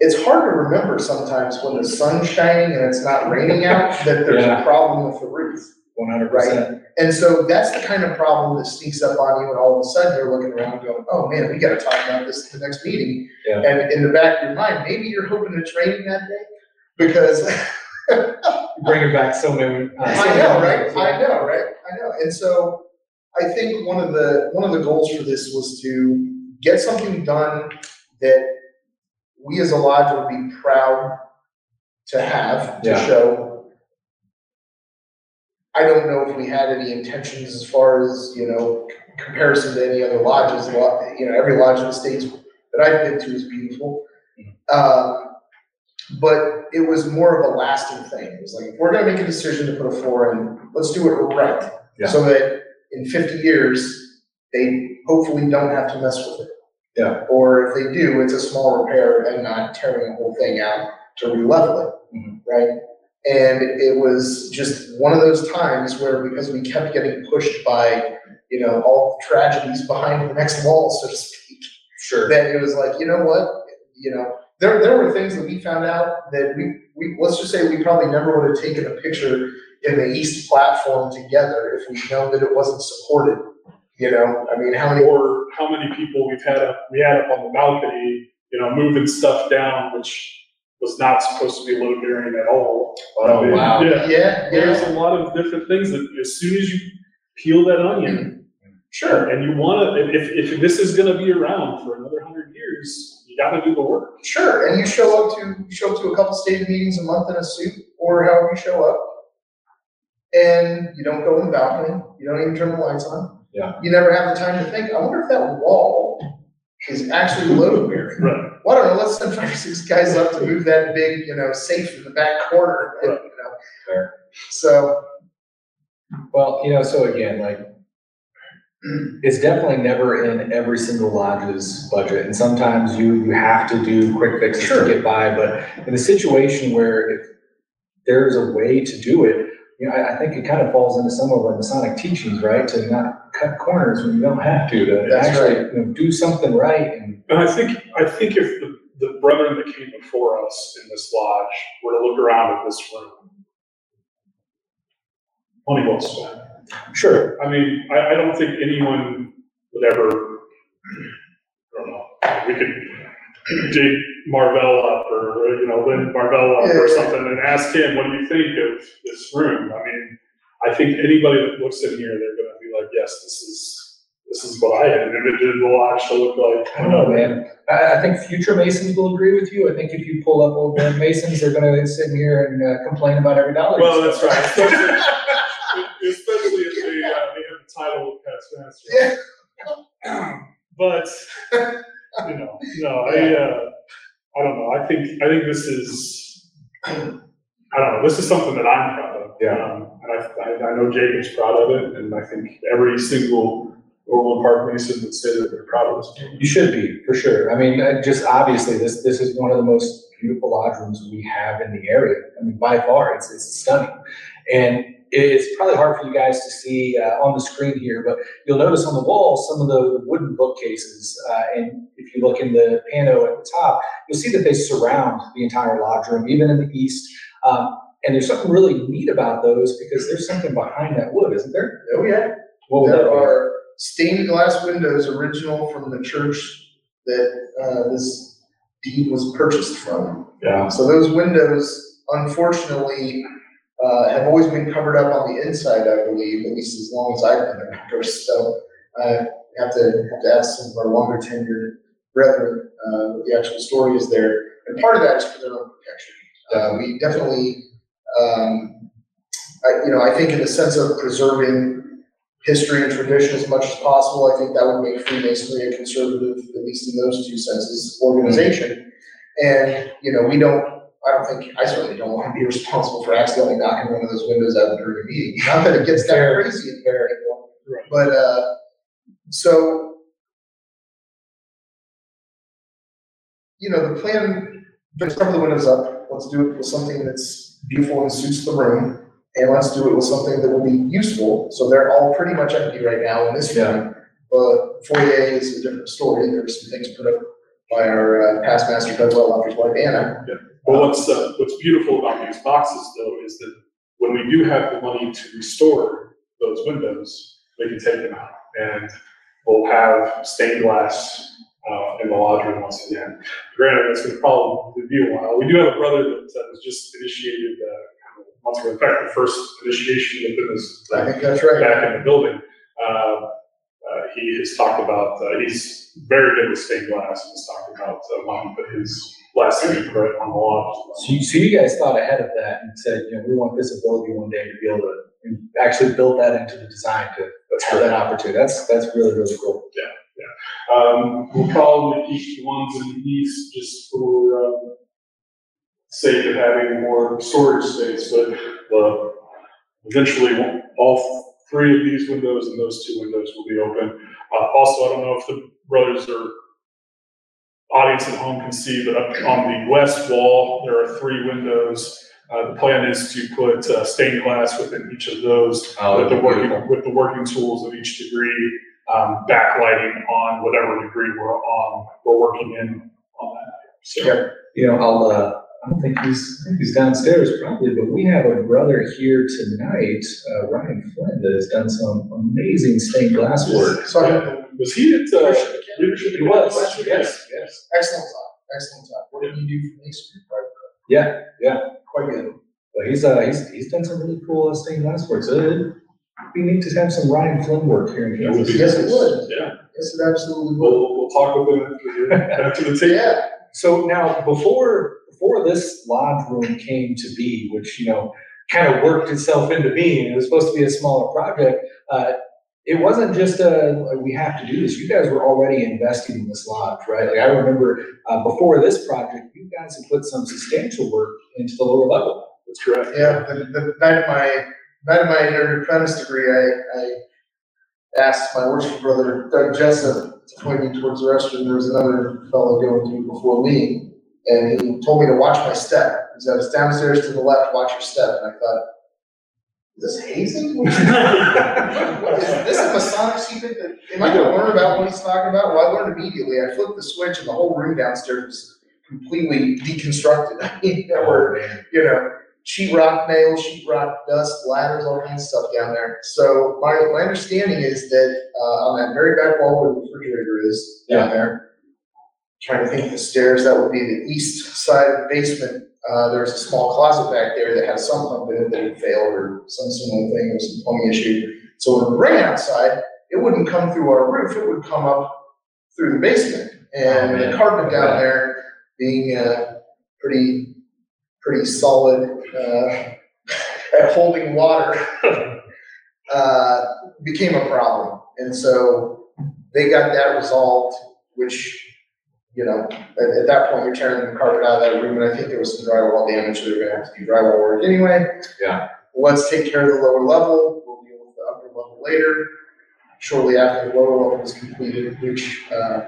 It's hard to remember sometimes when the sun's shining and it's not raining out, that there's a problem with the roof. One hundred percent. And so that's the kind of problem that sneaks up on you, and all of a sudden you're looking around going, oh man, we gotta talk about this at the next meeting. Yeah. And in the back of your mind, maybe you're hoping it's raining that day, because bring Bringing back so many. uh, I know, right? I know, right? I know. And so I think one of the, one of the goals for this was to get something done that we as a lodge would be proud to have, to Yeah. show. I don't know if we had any intentions as far as, you know, comparison to any other lodges, A lot- you know, every lodge in the states that I've been to is beautiful. Um, but it was more of a lasting thing. It was like, if we're gonna make a decision to put a floor in, let's do it right. Yeah. So that in fifty years, they hopefully don't have to mess with it. Yeah. Or if they do, it's a small repair and not tearing the whole thing out to re-level it, Mhm. right? And it was just one of those times where because we kept getting pushed by, you know, all the tragedies behind the next wall, so to speak, Sure. that it was like, you know what, you know, there, there were things that we found out that we, we, let's just say we probably never would have taken a picture in the east platform together if we'd known that it wasn't supported, you know, I mean, how many, Or how many people we've had up, we had up on the balcony, you know, moving stuff down, which was not supposed to be load bearing at all. Oh, I mean, wow. Yeah, yeah, there's yeah, a lot of different things that as soon as you peel that onion, sure, and you wanna, if, if this is gonna be around for another hundred years, you gotta do the work. sure, and you show up to, you show up to a couple state meetings a month in a suit, or however you show up. And you don't go in the balcony, you don't even turn the lights on. Yeah. You never have the time to think, I wonder if that wall is actually load bearing. Right. Well, I don't know, let's send five, or six guys up to move that big, you know, safe in the back corner, you know? Fair. So, Well, you know, so again, like, it's definitely never in every single lodge's budget, and sometimes you, you have to do quick fixes to Sure. get by, but in a situation where if there's a way to do it, you know, I, I think it kind of falls into some of our Masonic teachings, right, to not cut corners when you don't have to, to That's actually, you know, do something right and, And I think, I think if the, the brethren that came before us in this lodge were to look around at this room, money well spent. sure, I mean, I, I don't think anyone would ever, I don't know, we could dig Marvell up or, you know, Lynn Marvell up or something and ask him, what do you think of this room? I mean, I think anybody that looks in here, they're gonna be like, yes, this is, this is what I had envisioned the lodge to look like. I don't know, man. I, I think future Masons will agree with you. I think if you pull up old man Masons, they're gonna sit in here and uh, complain about every dollar. you Well, spend. that's right, especially, especially if they, uh, they have the title of past master. Yeah. But, you know, no, I, uh, I don't know, I think, I think this is, I don't know, this is something that I'm proud of. Yeah. Um, And I, I, I know Jacob's proud of it, and I think every single Overland Park Mason would say that they're proud of this. You should be, for sure. I mean, uh, just obviously, this, this is one of the most beautiful lodge rooms we have in the area. I mean, by far, it's, it's stunning. And it's probably hard for you guys to see uh, on the screen here, but you'll notice on the wall, some of the wooden bookcases. Uh, and if you look in the pano at the top, you'll see that they surround the entire lodge room, even in the east. Um, and there's something really neat about those because there's something behind that wood, isn't there? Oh, yeah. What would that There be? are stained glass windows original from the church that, uh, this deed was purchased from. Yeah. So those windows, unfortunately, uh, have always been covered up on the inside, I believe, at least as long as I've been there. So, I have to, have to ask some of our longer tenured brethren, uh, what the actual story is there. And part of that is for their own protection. Uh, we definitely, um, I, you know, I think in the sense of preserving history and tradition as much as possible, I think that would make Freemasonry a conservative, at least in those two senses, organization. And, you know, we don't, I don't think, I certainly don't want to be responsible for accidentally knocking one of those windows out during a meeting. Not that it gets that crazy in there anymore. Right. But, uh, so, you know, the plan, let's cover the windows up. Let's do it with something that's beautiful and suits the room. And let's do it with something that will be useful. So they're all pretty much empty right now in this Yeah. room. But foyer is a different story. There's some things put up by our uh, past master, Bedwell, Loftus White Anna. But what's, uh, what's beautiful about these boxes though, is that when we do have the money to restore those windows, we can take them out. And we'll have stained glass, uh, in the lodge room once again. Granted, it's gonna probably be a while. We do have a brother that, that was just initiated, uh, kind of months ago. In fact, the first initiation with him is I think that's right. back in the building. Uh, uh, he has talked about, uh, he's very good with stained glass. He's talked about uh, wanting to put his last signature right on the lodge. So you, so you guys thought ahead of that and said, you know, we want this ability one day to be able to, and actually built that into the design to have that opportunity. That's, that's really, really cool. Yeah, yeah. Um, we'll probably keep the ones in the east just for, um, sake of having more storage space, but, uh, eventually all three of these windows and those two windows will be open. Uh, also, I don't know if the brothers or audience at home can see, but up on the west wall, there are three windows. Uh, the plan is to put uh, stained glass within each of those Oh, with the working, beautiful. with the working tools of each degree, um, backlighting on whatever degree we're on, we're working in on that. So, Yeah. You know, I'll, uh, I don't think he's, I think he's downstairs probably, but we have a brother here tonight, uh, Ryan Flynn, that has done some amazing stained glass work. So I- was he at, uh, leadership? He was, Academy? yes, yes. excellent talk, excellent talk. What did you do for masonry? Yeah, yeah. Quite good. But he's, uh, he's, he's done some really cool uh, stained glass work, so it'd be neat to have some Ryan Flynn work here in That Kansas. be Yes, it would. Yeah, Yes, it absolutely would. we'll, we'll talk with him after the, after the tape. Yeah, So now, before, before this lodge room came to be, which, you know, kind of worked itself into being, it was supposed to be a smaller project, uh, it wasn't just a, we have to do this, you guys were already investing in this lodge, right? Like, I remember, uh, before this project, you guys had put some substantial work into the lower level. That's correct. yeah, the, the night of my, night of my entered apprentice degree, I, I asked my worship brother Doug Jessup to point me towards the restroom. There was another fellow going through before me, and he told me to watch my step. He said, "It's downstairs to the left. Watch your step." And I thought, "Is this hazing? What is this a Masonic secret? That, am I going to learn about what he's talking about?" Well, I learned immediately. I flipped the switch, and the whole room downstairs was completely deconstructed. I mean, there were you know, sheetrock nails, sheetrock dust, ladders, all kinds of stuff down there. So my, my understanding is that, uh, on that very back wall where the refrigerator is down there, trying to think of the stairs, that would be the east side of the basement. Uh, there's a small closet back there that had some pump in it that had failed or some similar thing, there was some plumbing issue. So when it rained outside, it wouldn't come through our roof, it would come up through the basement. And the carpet down there being, uh, pretty, pretty solid, uh, at holding water, uh, became a problem. And so they got that resolved, which, you know, at, at that point, you're tearing the carpet out of that room, and I think there was some drywall damage, so they're gonna have to do drywall work anyway. Yeah. Let's take care of the lower level, we'll deal with the upper level later. Shortly after the lower level was completed, which, uh,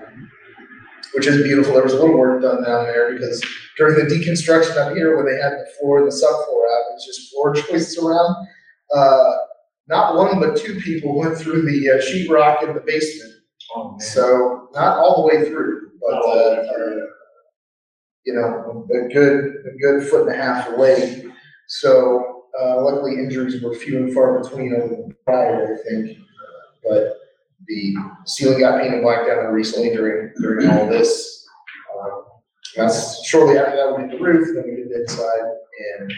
which is beautiful, there was a little work done down there, because during the deconstruction up here, when they had the floor and the subfloor out, it was just floor joists around. Uh, not one, but two people went through the uh, sheet rock in the basement, Oh, man. so not all the way through, but, uh, you know, a good, a good foot and a half away. So, uh, luckily injuries were few and far between over the prior, I think. But the ceiling got painted black down recently during, during all this. Um, That's shortly after that, we did the roof, then we did the inside and,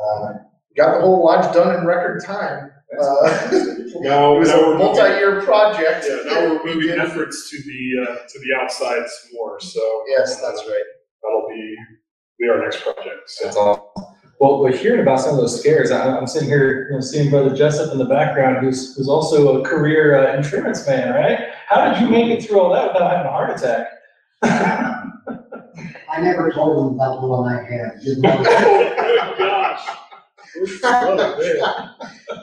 uh, got the whole lodge done in record time. Uh, Now, It was now a we're moving, multi-year project. yeah, now we're moving did- efforts to the, uh, to the outside more, so. Yes, that's right. That'll be, be our next project, so. That's all. Well, we're hearing about some of those scares. I, I'm sitting here, you know, seeing Brother Jessup in the background, who's, who's also a career uh, insurance man, right? How did you make it through all that without having a heart attack? I never told them about the one I had. Didn't want Oh, good gosh.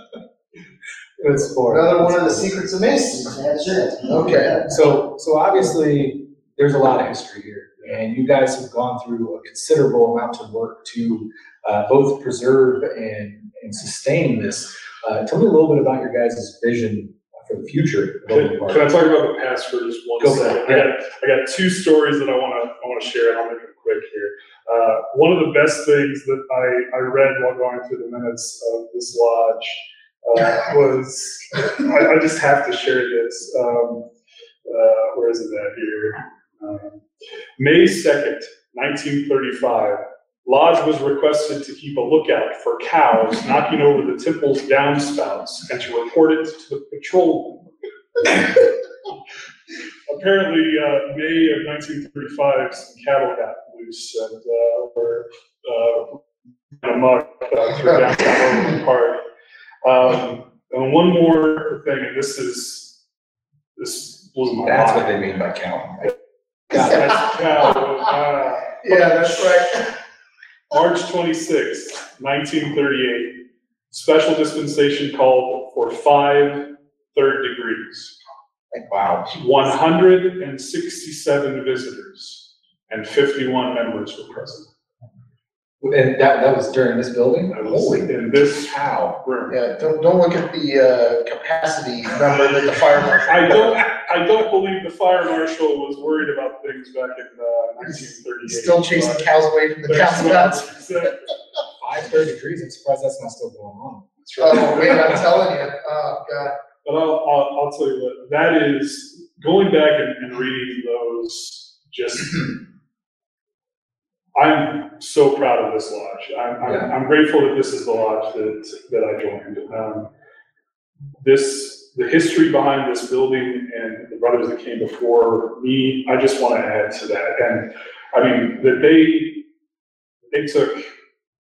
It's for. Another one of the secrets of Masons. That's it. Okay. So, so obviously, there's a lot of history here, and you guys have gone through a considerable amount of work to uh, both preserve and, and sustain this. Uh, tell me a little bit about your guys' vision for the future. of Can Overland Park. can I talk about the past for just one Go for second? it, I got, I got two stories that I wanna, I wanna share, and I'll make them quick here. Uh, one of the best things that I, I read while going through the minutes of this lodge, uh, was, I, I just have to share this, um, uh, where is it at here? Um, May second, nineteen thirty-five, Lodge was requested to keep a lookout for cows knocking over the temple's downspouts and to report it to the patrol. Apparently, uh, May of nineteen thirty-five, some cattle got loose and, uh, were, uh, amok, uh, through downtown Park. Um, and one more thing, and this is, this blew my mind. That's what they mean by count. That's cow, uh, Yeah, that's right. March twenty-sixth, nineteen thirty-eight, special dispensation called for five third degrees. Wow. One hundred and sixty-seven visitors and fifty-one members were present. And that, that was during this building? That was Holy in this cow. room. Yeah, don't, don't look at the, uh, capacity number that the fire marshal. I don't, I don't believe the fire marshal was worried about things back in, uh, nineteen thirty-eight. Still chasing cows away from the downspouts. Five third degrees, I'm surprised that's not still going on. Oh, man, I'm telling you, oh, God. But I'll, I'll, I'll tell you what, that is, going back and, and reading those, just, I'm so proud of this lodge. I'm, I'm, yeah. I'm, grateful that this is the lodge that, that I joined. Um, this, the history behind this building and the brothers that came before me, I just want to add to that. And I mean, that they, they took,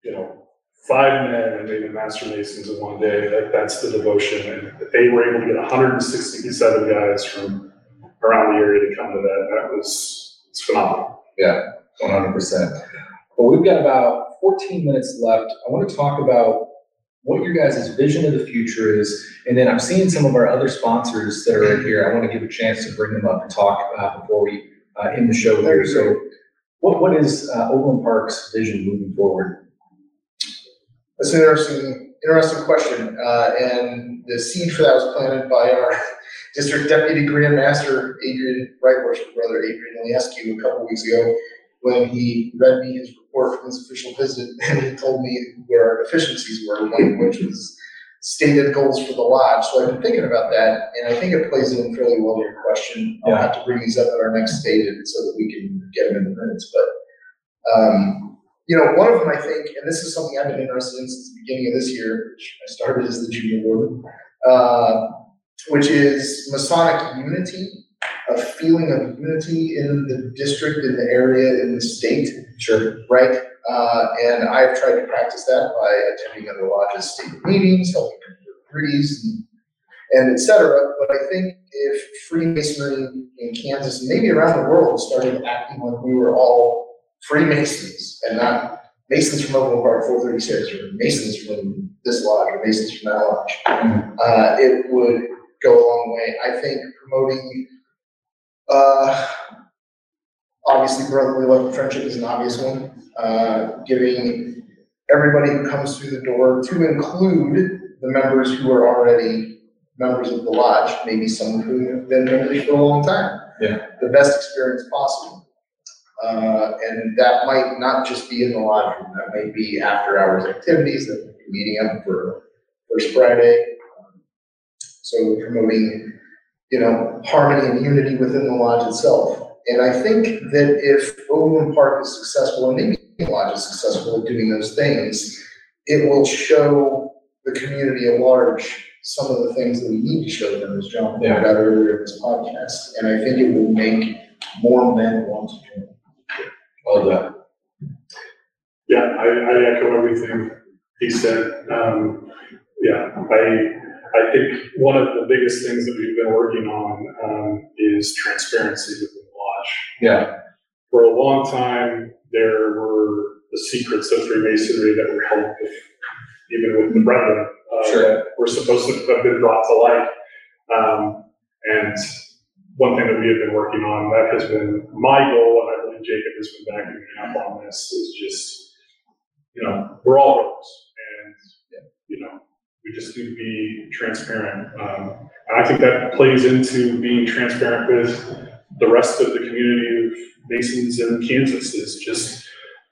you know, five men and made them master masons in one day. That, that's the devotion. And they were able to get 167 guys from around the area to come to that. That was, it's phenomenal. Yeah. 100%. Well, we've got about 14 minutes left. I want to talk about what your guys' vision of the future is. And then I'm seeing some of our other sponsors that are in here. I want to give a chance to bring them up and talk uh, before we uh, end the show here. So, what, what is uh, Overland Park's vision moving forward? That's an interesting, interesting question. Uh, and the seed for that was planted by our district deputy grand master, Adrian Wrightworth, brother Adrian Liescu, a couple weeks ago when he read me his report from his official visit, and he told me where our deficiencies were, one of which was stated goals for the lodge. So I've been thinking about that, and I think it plays in fairly well to your question. I'll have to bring these up at our next stated so that we can get them in the minutes, but, um, you know, one of them, I think, and this is something I've been interested in since the beginning of this year, which I started as the junior warden, uh, which is Masonic unity, a feeling of unity in the district, in the area, in the state. Sure. Right? Uh, and I've tried to practice that by attending other lodges' state meetings, helping degrees and, and et cetera. But I think if Freemasonry in Kansas, and maybe around the world, started acting like we were all Freemasons and not Masons from Overland Park 436 or Masons from this lodge or Masons from that lodge, uh, it would go a long way. I think promoting, uh, obviously brotherly love and friendship is an obvious one. Uh, giving everybody who comes through the door to include the members who are already members of the lodge, maybe some of whom have been members for a long time. Yeah. The best experience possible. Uh, and that might not just be in the lodge room, that might be after hours activities, that meeting up for First Friday. So promoting, you know, harmony and unity within the lodge itself. And I think that if Overland Park is successful, and maybe the lodge is successful at doing those things, it will show the community at large some of the things that we need to show them, as John pointed out earlier in this podcast. And I think it will make more men want to join. Well done. Yeah, I, I echo everything he said. Um, yeah, I, I think one of the biggest things that we've been working on, um, is transparency within the lodge. Yeah, For a long time, there were the secrets of Freemasonry that were held with, even with the brethren. uh, Sure. that Were supposed to have been brought to light. Um, and one thing that we have been working on, that has been my goal, and I believe Jacob has been backing me up on this, is just, you know, we're all brothers, and, you know, we just need to be transparent. Um, and I think that plays into being transparent with the rest of the community of Masons in Kansas, is just,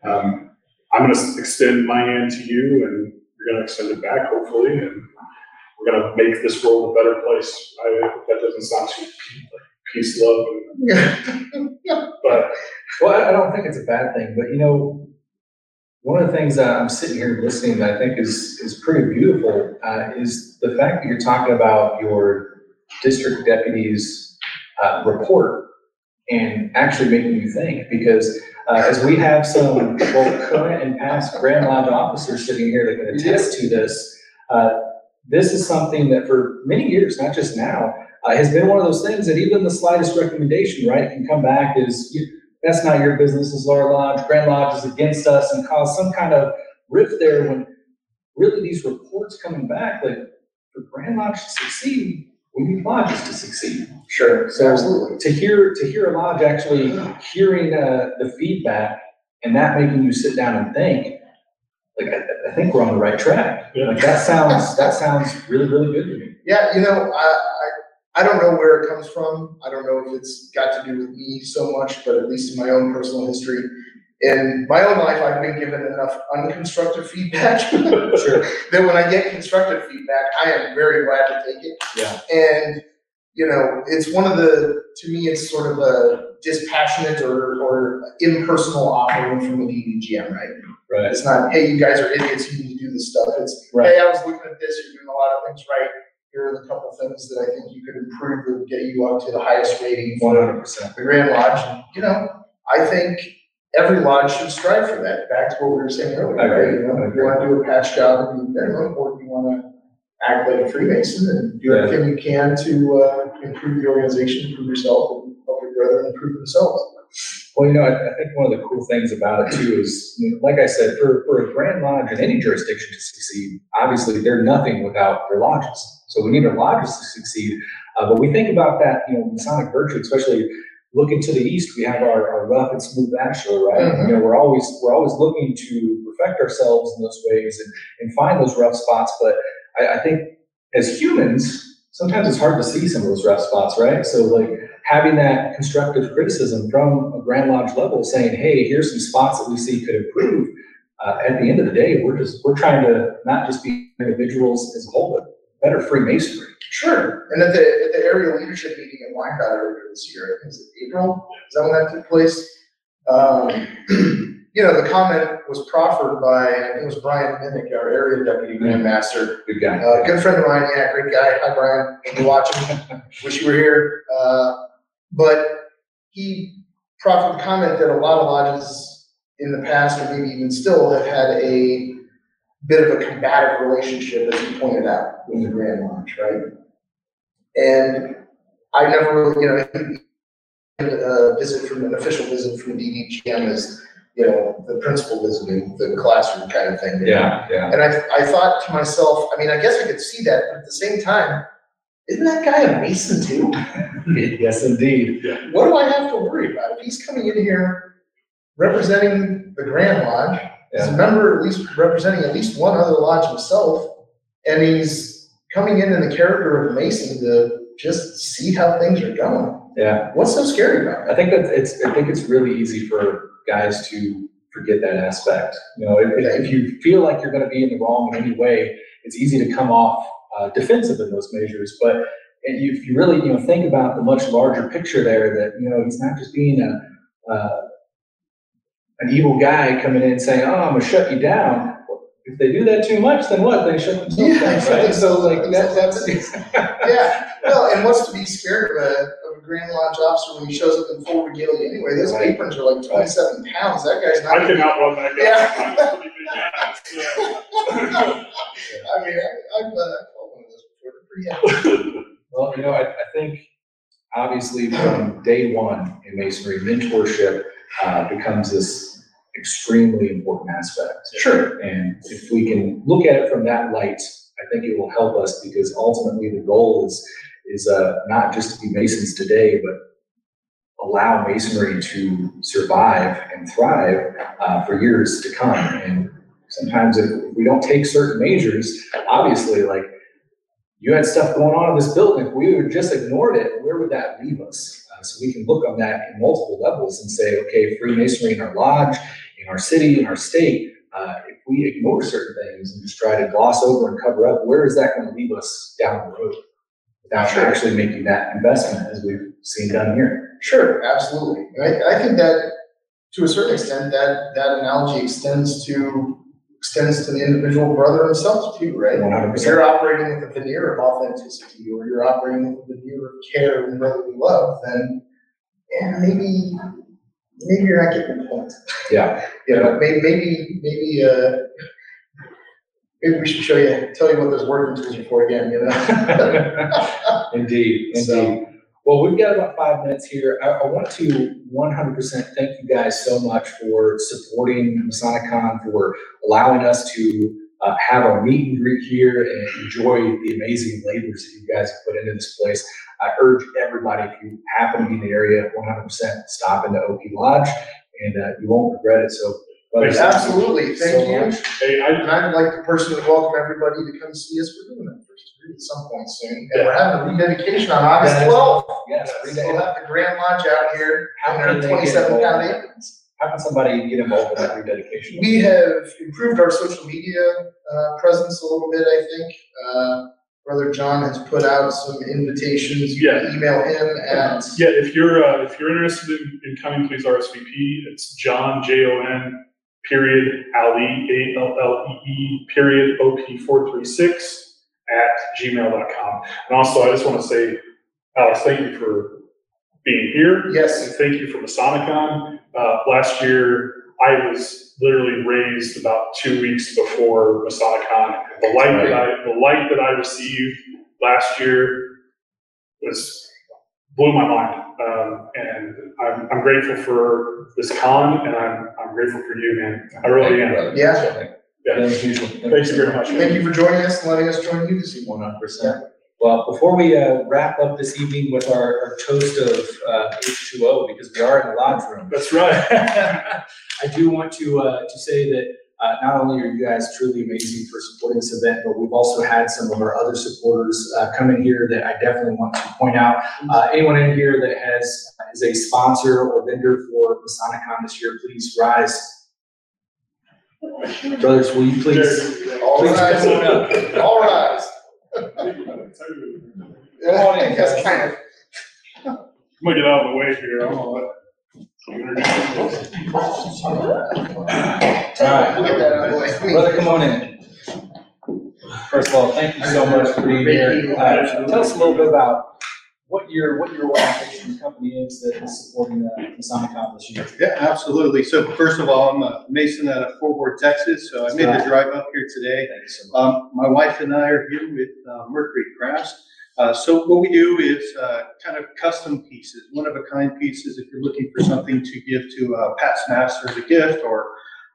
um, I'm gonna extend my hand to you, and you're gonna extend it back, hopefully, and we're gonna make this world a better place. I, that doesn't sound too like peace, love, and, but well, I- I don't think it's a bad thing, but you know, one of the things that I'm sitting here listening that I think is, is pretty beautiful, uh, is the fact that you're talking about your district deputy's uh, report and actually making you think, because, uh, as we have some both current and past Grand Lodge officers sitting here that can attest to this, uh, this is something that for many years, not just now, uh, has been one of those things that even the slightest recommendation, right, can come back as, you- that's not your business, is our lodge, Grand Lodge is against us and cause some kind of rift there when really these reports coming back, like, for Grand Lodge to succeed, we need lodges to succeed. Sure, So absolutely. to hear, to hear a lodge actually hearing, uh, the feedback and that making you sit down and think, like, I, I think we're on the right track. Yeah. Like, that sounds, that sounds really, really good to me. Yeah, you know, I, I, I don't know where it comes from. I don't know if it's got to do with me so much, but at least in my own personal history. In my own life, I've been given enough unconstructive feedback. Sure. That when I get constructive feedback, I am very glad to take it. Yeah. And, you know, it's one of the, to me, it's sort of a dispassionate or, or impersonal offering from the DDGM, right? Right. It's not, hey, you guys are idiots, you need to do this stuff. It's, Right. hey, I was looking at this, you're doing a lot of things right. Here are the couple things that I think you could improve that would get you up to the highest rating hundred percent. the Grand Lodge. And, You know, I think every lodge should strive for that. Back to what we were saying earlier, right? You know, if you wanna do a patch job and do minimum, or if you wanna act like a Freemason and do everything you can to, uh, improve the organization, improve yourself, and help your brethren improve themselves. Well, you know, I, I think one of the cool things about it too is, you know, like I said, for, for a Grand Lodge in any jurisdiction to succeed, obviously they're nothing without their lodges. So we need our lodges to succeed. Uh, but we think about that, you know, Masonic virtue, especially looking to the east, we have our, our rough and smooth ashlar, right? Mhm. You know, we're always, we're always looking to perfect ourselves in those ways and, and find those rough spots. But I, I think as humans, sometimes it's hard to see some of those rough spots, right? So like having that constructive criticism from a Grand Lodge level saying, hey, here's some spots that we see could improve. Uh, at the end of the day, we're just, we're trying to not just be individuals as a whole, but better Freemasonry. Sure. And at the, at the area leadership meeting in Wyandotte earlier this year, I think it was April, is that when that took place? Um, you know, the comment was proffered by, I think it was Brian Minnick, our area deputy grand master. Good guy. Uh, good friend of mine, yeah, great guy. Hi, Brian. If you're watching, wish you were here. Uh, but he proffered the comment that a lot of lodges in the past, or maybe even still, have had a bit of a combative relationship, as you pointed out, with the Grand Lodge, right? And I never really, you know, a uh, visit from an official visit from DDGM is, you know, the principal visiting the classroom kind of thing. Yeah, yeah. And I, I thought to myself, I mean, I guess I could see that, but at the same time, isn't that guy a Mason too? Yes, indeed. What do I have to worry about? If he's coming in here representing the Grand Lodge, as a member, at least representing at least one other lodge himself, and he's coming in in the character of Mason to just see how things are going. Yeah. What's so scary about it? I think that it's, I think it's really easy for guys to forget that aspect. You know, if, if if you feel like you're gonna be in the wrong in any way, it's easy to come off, uh, defensive in those measures, but if you really, you know, think about the much larger picture there, that, you know, he's not just being a, uh, an evil guy coming in saying, oh, I'm gonna shut you down. If they do that too much, then what? They shut themselves Yeah, down, right? So like, that, that's. Yeah, well, and what's to be scared of a, of a Grand Lodge officer when he shows up in full regalia anyway? Those Right. aprons are like twenty-seven pounds. That guy's not. I can outrun that guy. Yeah. I'm a pretty big guy, yeah. I mean, I, I've, uh, I've one of those before. They're pretty heavy. Well, you know, I, I think obviously from day one in masonry, mentorship uh, becomes this extremely important aspect. Sure. And if we can look at it from that light, I think it will help us because ultimately the goal is is uh, not just to be masons today, but allow masonry to survive and thrive uh, for years to come. And sometimes if we don't take certain measures, obviously, like you had stuff going on in this building, if we would have just ignored it, where would that leave us? So we can look on that in multiple levels and say, okay, Freemasonry in our lodge, in our city, in our state, uh, if we ignore certain things and just try to gloss over and cover up, where is that going to leave us down the road? Without Sure. actually making that investment as we've seen done here. Sure, absolutely. I, I think that, to a certain extent, that, that analogy extends to, extends to the individual brother himself too, right? One hundred If you're operating with a veneer of authenticity, or you're operating with a veneer of care and brotherly love, then, yeah, maybe, maybe you're not getting the point. Yeah. You know, maybe, maybe, maybe, uh, maybe we should show you, tell you what those working tools are for again, you know? Indeed, So- indeed. Well, we've got about five minutes here. I, I want to one hundred percent thank you guys so much for supporting MasoniCon, for allowing us to uh, have our meet and greet here and enjoy the amazing labors that you guys have put into this place. I urge everybody, if you happen to be in the area, one hundred percent stop into OP Lodge, and uh, you won't regret it. So, brothers, thank you Absolutely, so thank you. much. Hey, I, And I'd like the person to personally welcome everybody to come see us. We're doing that first degree at some point soon. And we're having a rededication on August twelfth. Yes, We'll have the Grand Lodge out here, How and can our they get twenty-seven pound involved? aprons. How can somebody get involved in that rededication? We have improved our social media, uh, presence a little bit, I think. Uh, Brother John has put out some invitations. You can Email him at, yeah, if you're, uh, if you're interested in, in coming, please RSVP. It's John, J O N, period, Allee, A L L E E, period, O P four three six at gmail.com. And also, I just want to say, Alex, thank you for being here. yes, And thank you for Masonicon. Uh, last year, I was literally raised about two weeks before Masonicon. The light that I, the light that I received last year was blew my mind. Um, and I'm, I'm grateful for this con and I'm, I'm grateful for you, man. I really am. Yeah. Yeah. As usual. Thank you very much. Thank you for joining us and letting us join you this evening. One hundred percent. Well, before we uh, wrap up this evening with our, our toast of uh, H2O, because we are in the lodge room. That's right. I do want to, uh, to say that, uh, not only are you guys truly amazing for supporting this event, but we've also had some of our other supporters, uh, come in here that I definitely want to point out. Uh, anyone in here that has, is a sponsor or vendor for MasoniCon this year, please rise. Brothers, will you please? All Please right. come on up. All right. Yeah, I think that's kind of. I'm gonna get out of the way here. I'm gonna let- All right. We'll that out way. Brother, come on in. First of all, thank you so much for being here. Uh, Tell us a little bit about what your, what your organization and company is that is supporting the Masonic this year. Yeah, absolutely. So first of all, I'm a Mason out of Fort Worth, Texas, so I made the drive up here today. So much. Um, my wife and I are here with uh, Mercury Crafts. Uh, so what we do is, uh, kind of custom pieces, one of a kind pieces. If you're looking for something to give to a past master as a gift or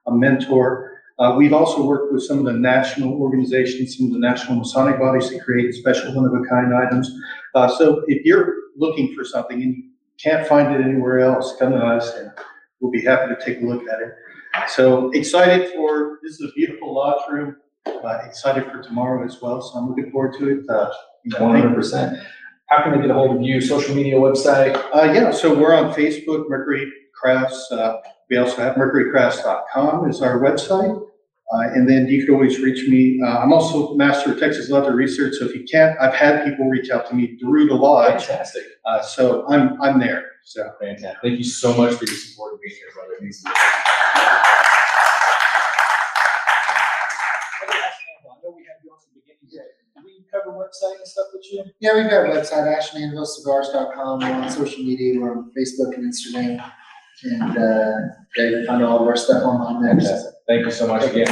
a mentor. Uh, we've also worked with some of the national organizations, some of the national Masonic bodies to create special one of a kind items. Uh, so if you're looking for something and you can't find it anywhere else, come to us and we'll be happy to take a look at it. So excited for, this is a beautiful lodge room, uh, excited for tomorrow as well, so I'm looking forward to it. Uh, you know, hundred percent. How can they get a hold of you? Social media, website? Uh, yeah, so we're on Facebook, Mercury Crafts, uh, we also have mercurycrafts.com is our website. Uh, and then you could always reach me, uh, I'm also Master of Texas Leather Research, so if you can't, I've had people reach out to me through the lodge, Fantastic. uh, so I'm, I'm there, so. Fantastic. Thank you so much for your support of being here, brother. It means a lot. Brother Ashman, I know we had you on the beginning. Do we cover website and stuff with you? Yeah, we've got a website, ashandanvilcigars.com, we're on social media, we're on Facebook and Instagram. And, uh, can find all of our stuff online there. Fantastic. Thank you so much again.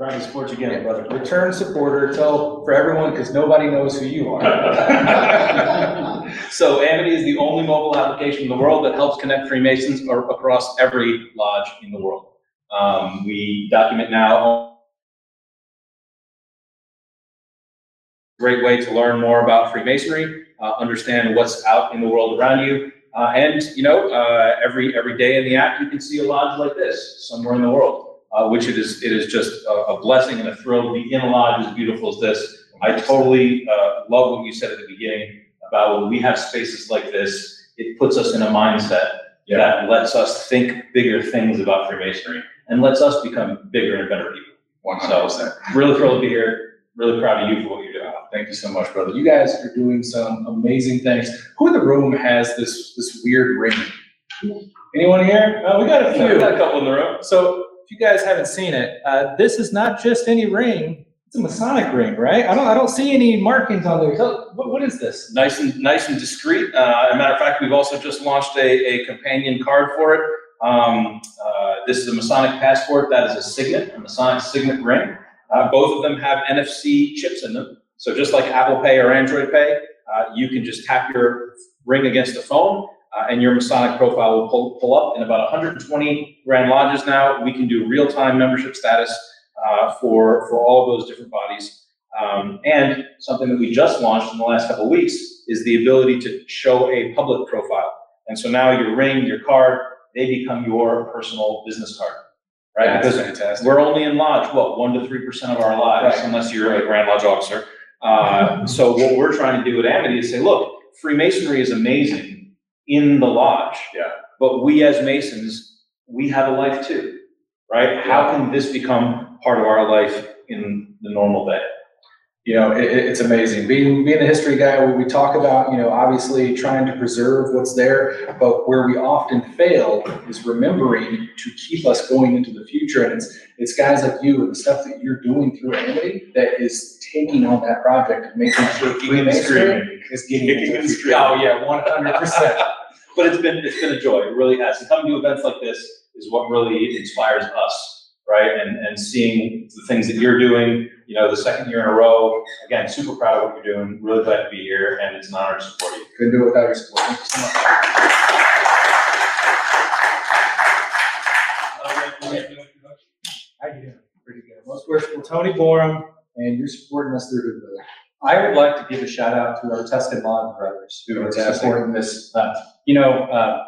To support you again, brother. Return supporter, tell for everyone, because nobody knows who you are. So Amity is the only mobile application in the world that helps connect Freemasons or across every lodge in the world. Um, we document now. Great way to learn more about Freemasonry, uh, understand what's out in the world around you. Uh, and, you know, uh, every, every day in the app, you can see a lodge like this somewhere in the world, uh, which it is, it is just a, a blessing and a thrill to be in a lodge as beautiful as this. I totally, uh, love what you said at the beginning about when we have spaces like this, it puts us in a mindset that lets us think bigger things about Freemasonry and lets us become bigger and better people. One So, really thrilled to be here, really proud of you for what you're. Thank you so much, brother. You guys are doing some amazing things. Who in the room has this, this weird ring? Anyone here? Oh, we got a Yeah, we got a couple in the room. So if you guys haven't seen it, uh, this is not just any ring. It's a Masonic ring, right? I don't, I don't see any markings on there. Tell, what, what is this? Nice and, nice and discreet. Uh, as a matter of fact, we've also just launched a, a companion card for it. Um, uh, this is a Masonic passport. That is a signet, a Masonic signet ring. Uh, both of them have NFC chips in them. So just like Apple Pay or Android Pay, uh, you can just tap your ring against the phone, uh, and your Masonic profile will pull, pull up. In about 120 Grand Lodges now, we can do real-time membership status uh, for, for all of those different bodies. Um, and something that we just launched in the last couple of weeks is the ability to show a public profile. And so now your ring, your card, they become your personal business card, right? That's Because fantastic. we're only in lodge, what, one to three percent of our lives, Right. unless you're a Grand Lodge officer. Uh, so what we're trying to do at Amity is say, look, Freemasonry is amazing in the lodge. Yeah. But we as Masons, we have a life too, right? How can this become part of our life in the normal day? You know, it, it- it's amazing. Being, being a history guy, we, we talk about, you know, obviously trying to preserve what's there, but where we often fail is remembering to keep us going into the future. And it's, it's guys like you and the stuff that you're doing through Amity that is taking on that project, and making sure and Freemasonry is getting into the and future. screaming. Oh, yeah, one hundred percent. But it's been, it's been a joy, it really has. And coming to events like this is what really inspires us, right? And, and seeing the things that you're doing, you know, the second year in a row. Again, super proud of what you're doing, really glad to be here, and it's an honor to support you. Couldn't do it without your support. Thank you so much. How you doing? Pretty good. Most worshipful Tony Borum, and you're supporting us through the brother. I would like to give a shout out to our Tuscan Lodge brothers who are Fantastic. supporting this. Uh, you know, uh,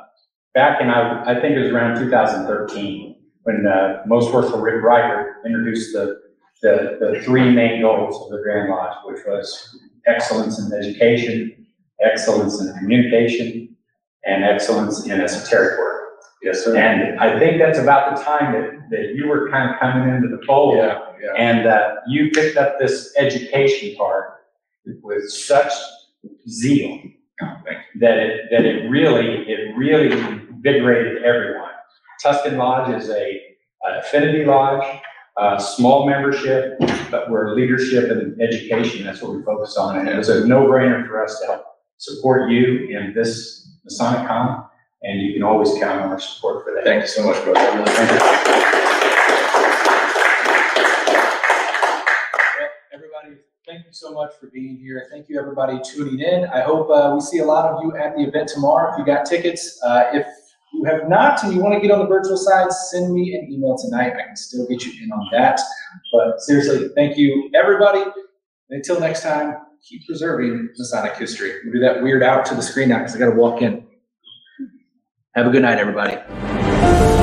back in, I, I think it was around 2013, when uh, most worshipful Rick Riker introduced the, the, the three main goals of the Grand Lodge, which was excellence in education, excellence in communication, and excellence in esoteric work. Yes, sir. And I think that's about the time that, that you were kind of coming into the fold. Yeah, yeah. And uh, you picked up this education part with such zeal that it, that it really, it really invigorated everyone. Tuscan Lodge is a an affinity lodge, uh, small membership, but we're leadership and education. That's what we focus on. And it was a no-brainer for us to help support you in this Masonic Con, and you can always count on our support for that. Thank you so much, brother. I really appreciate it. Well, Everybody, thank you so much for being here. Thank you, everybody, tuning in. I hope uh, we see a lot of you at the event tomorrow if you got tickets. Uh, If you have not and you want to get on the virtual side, send me an email tonight. I can still get you in on that. But seriously, thank you, everybody. And Until next time, keep preserving Masonic history. We'll do that weird out to the screen now because I got to walk in. Have a good night, everybody.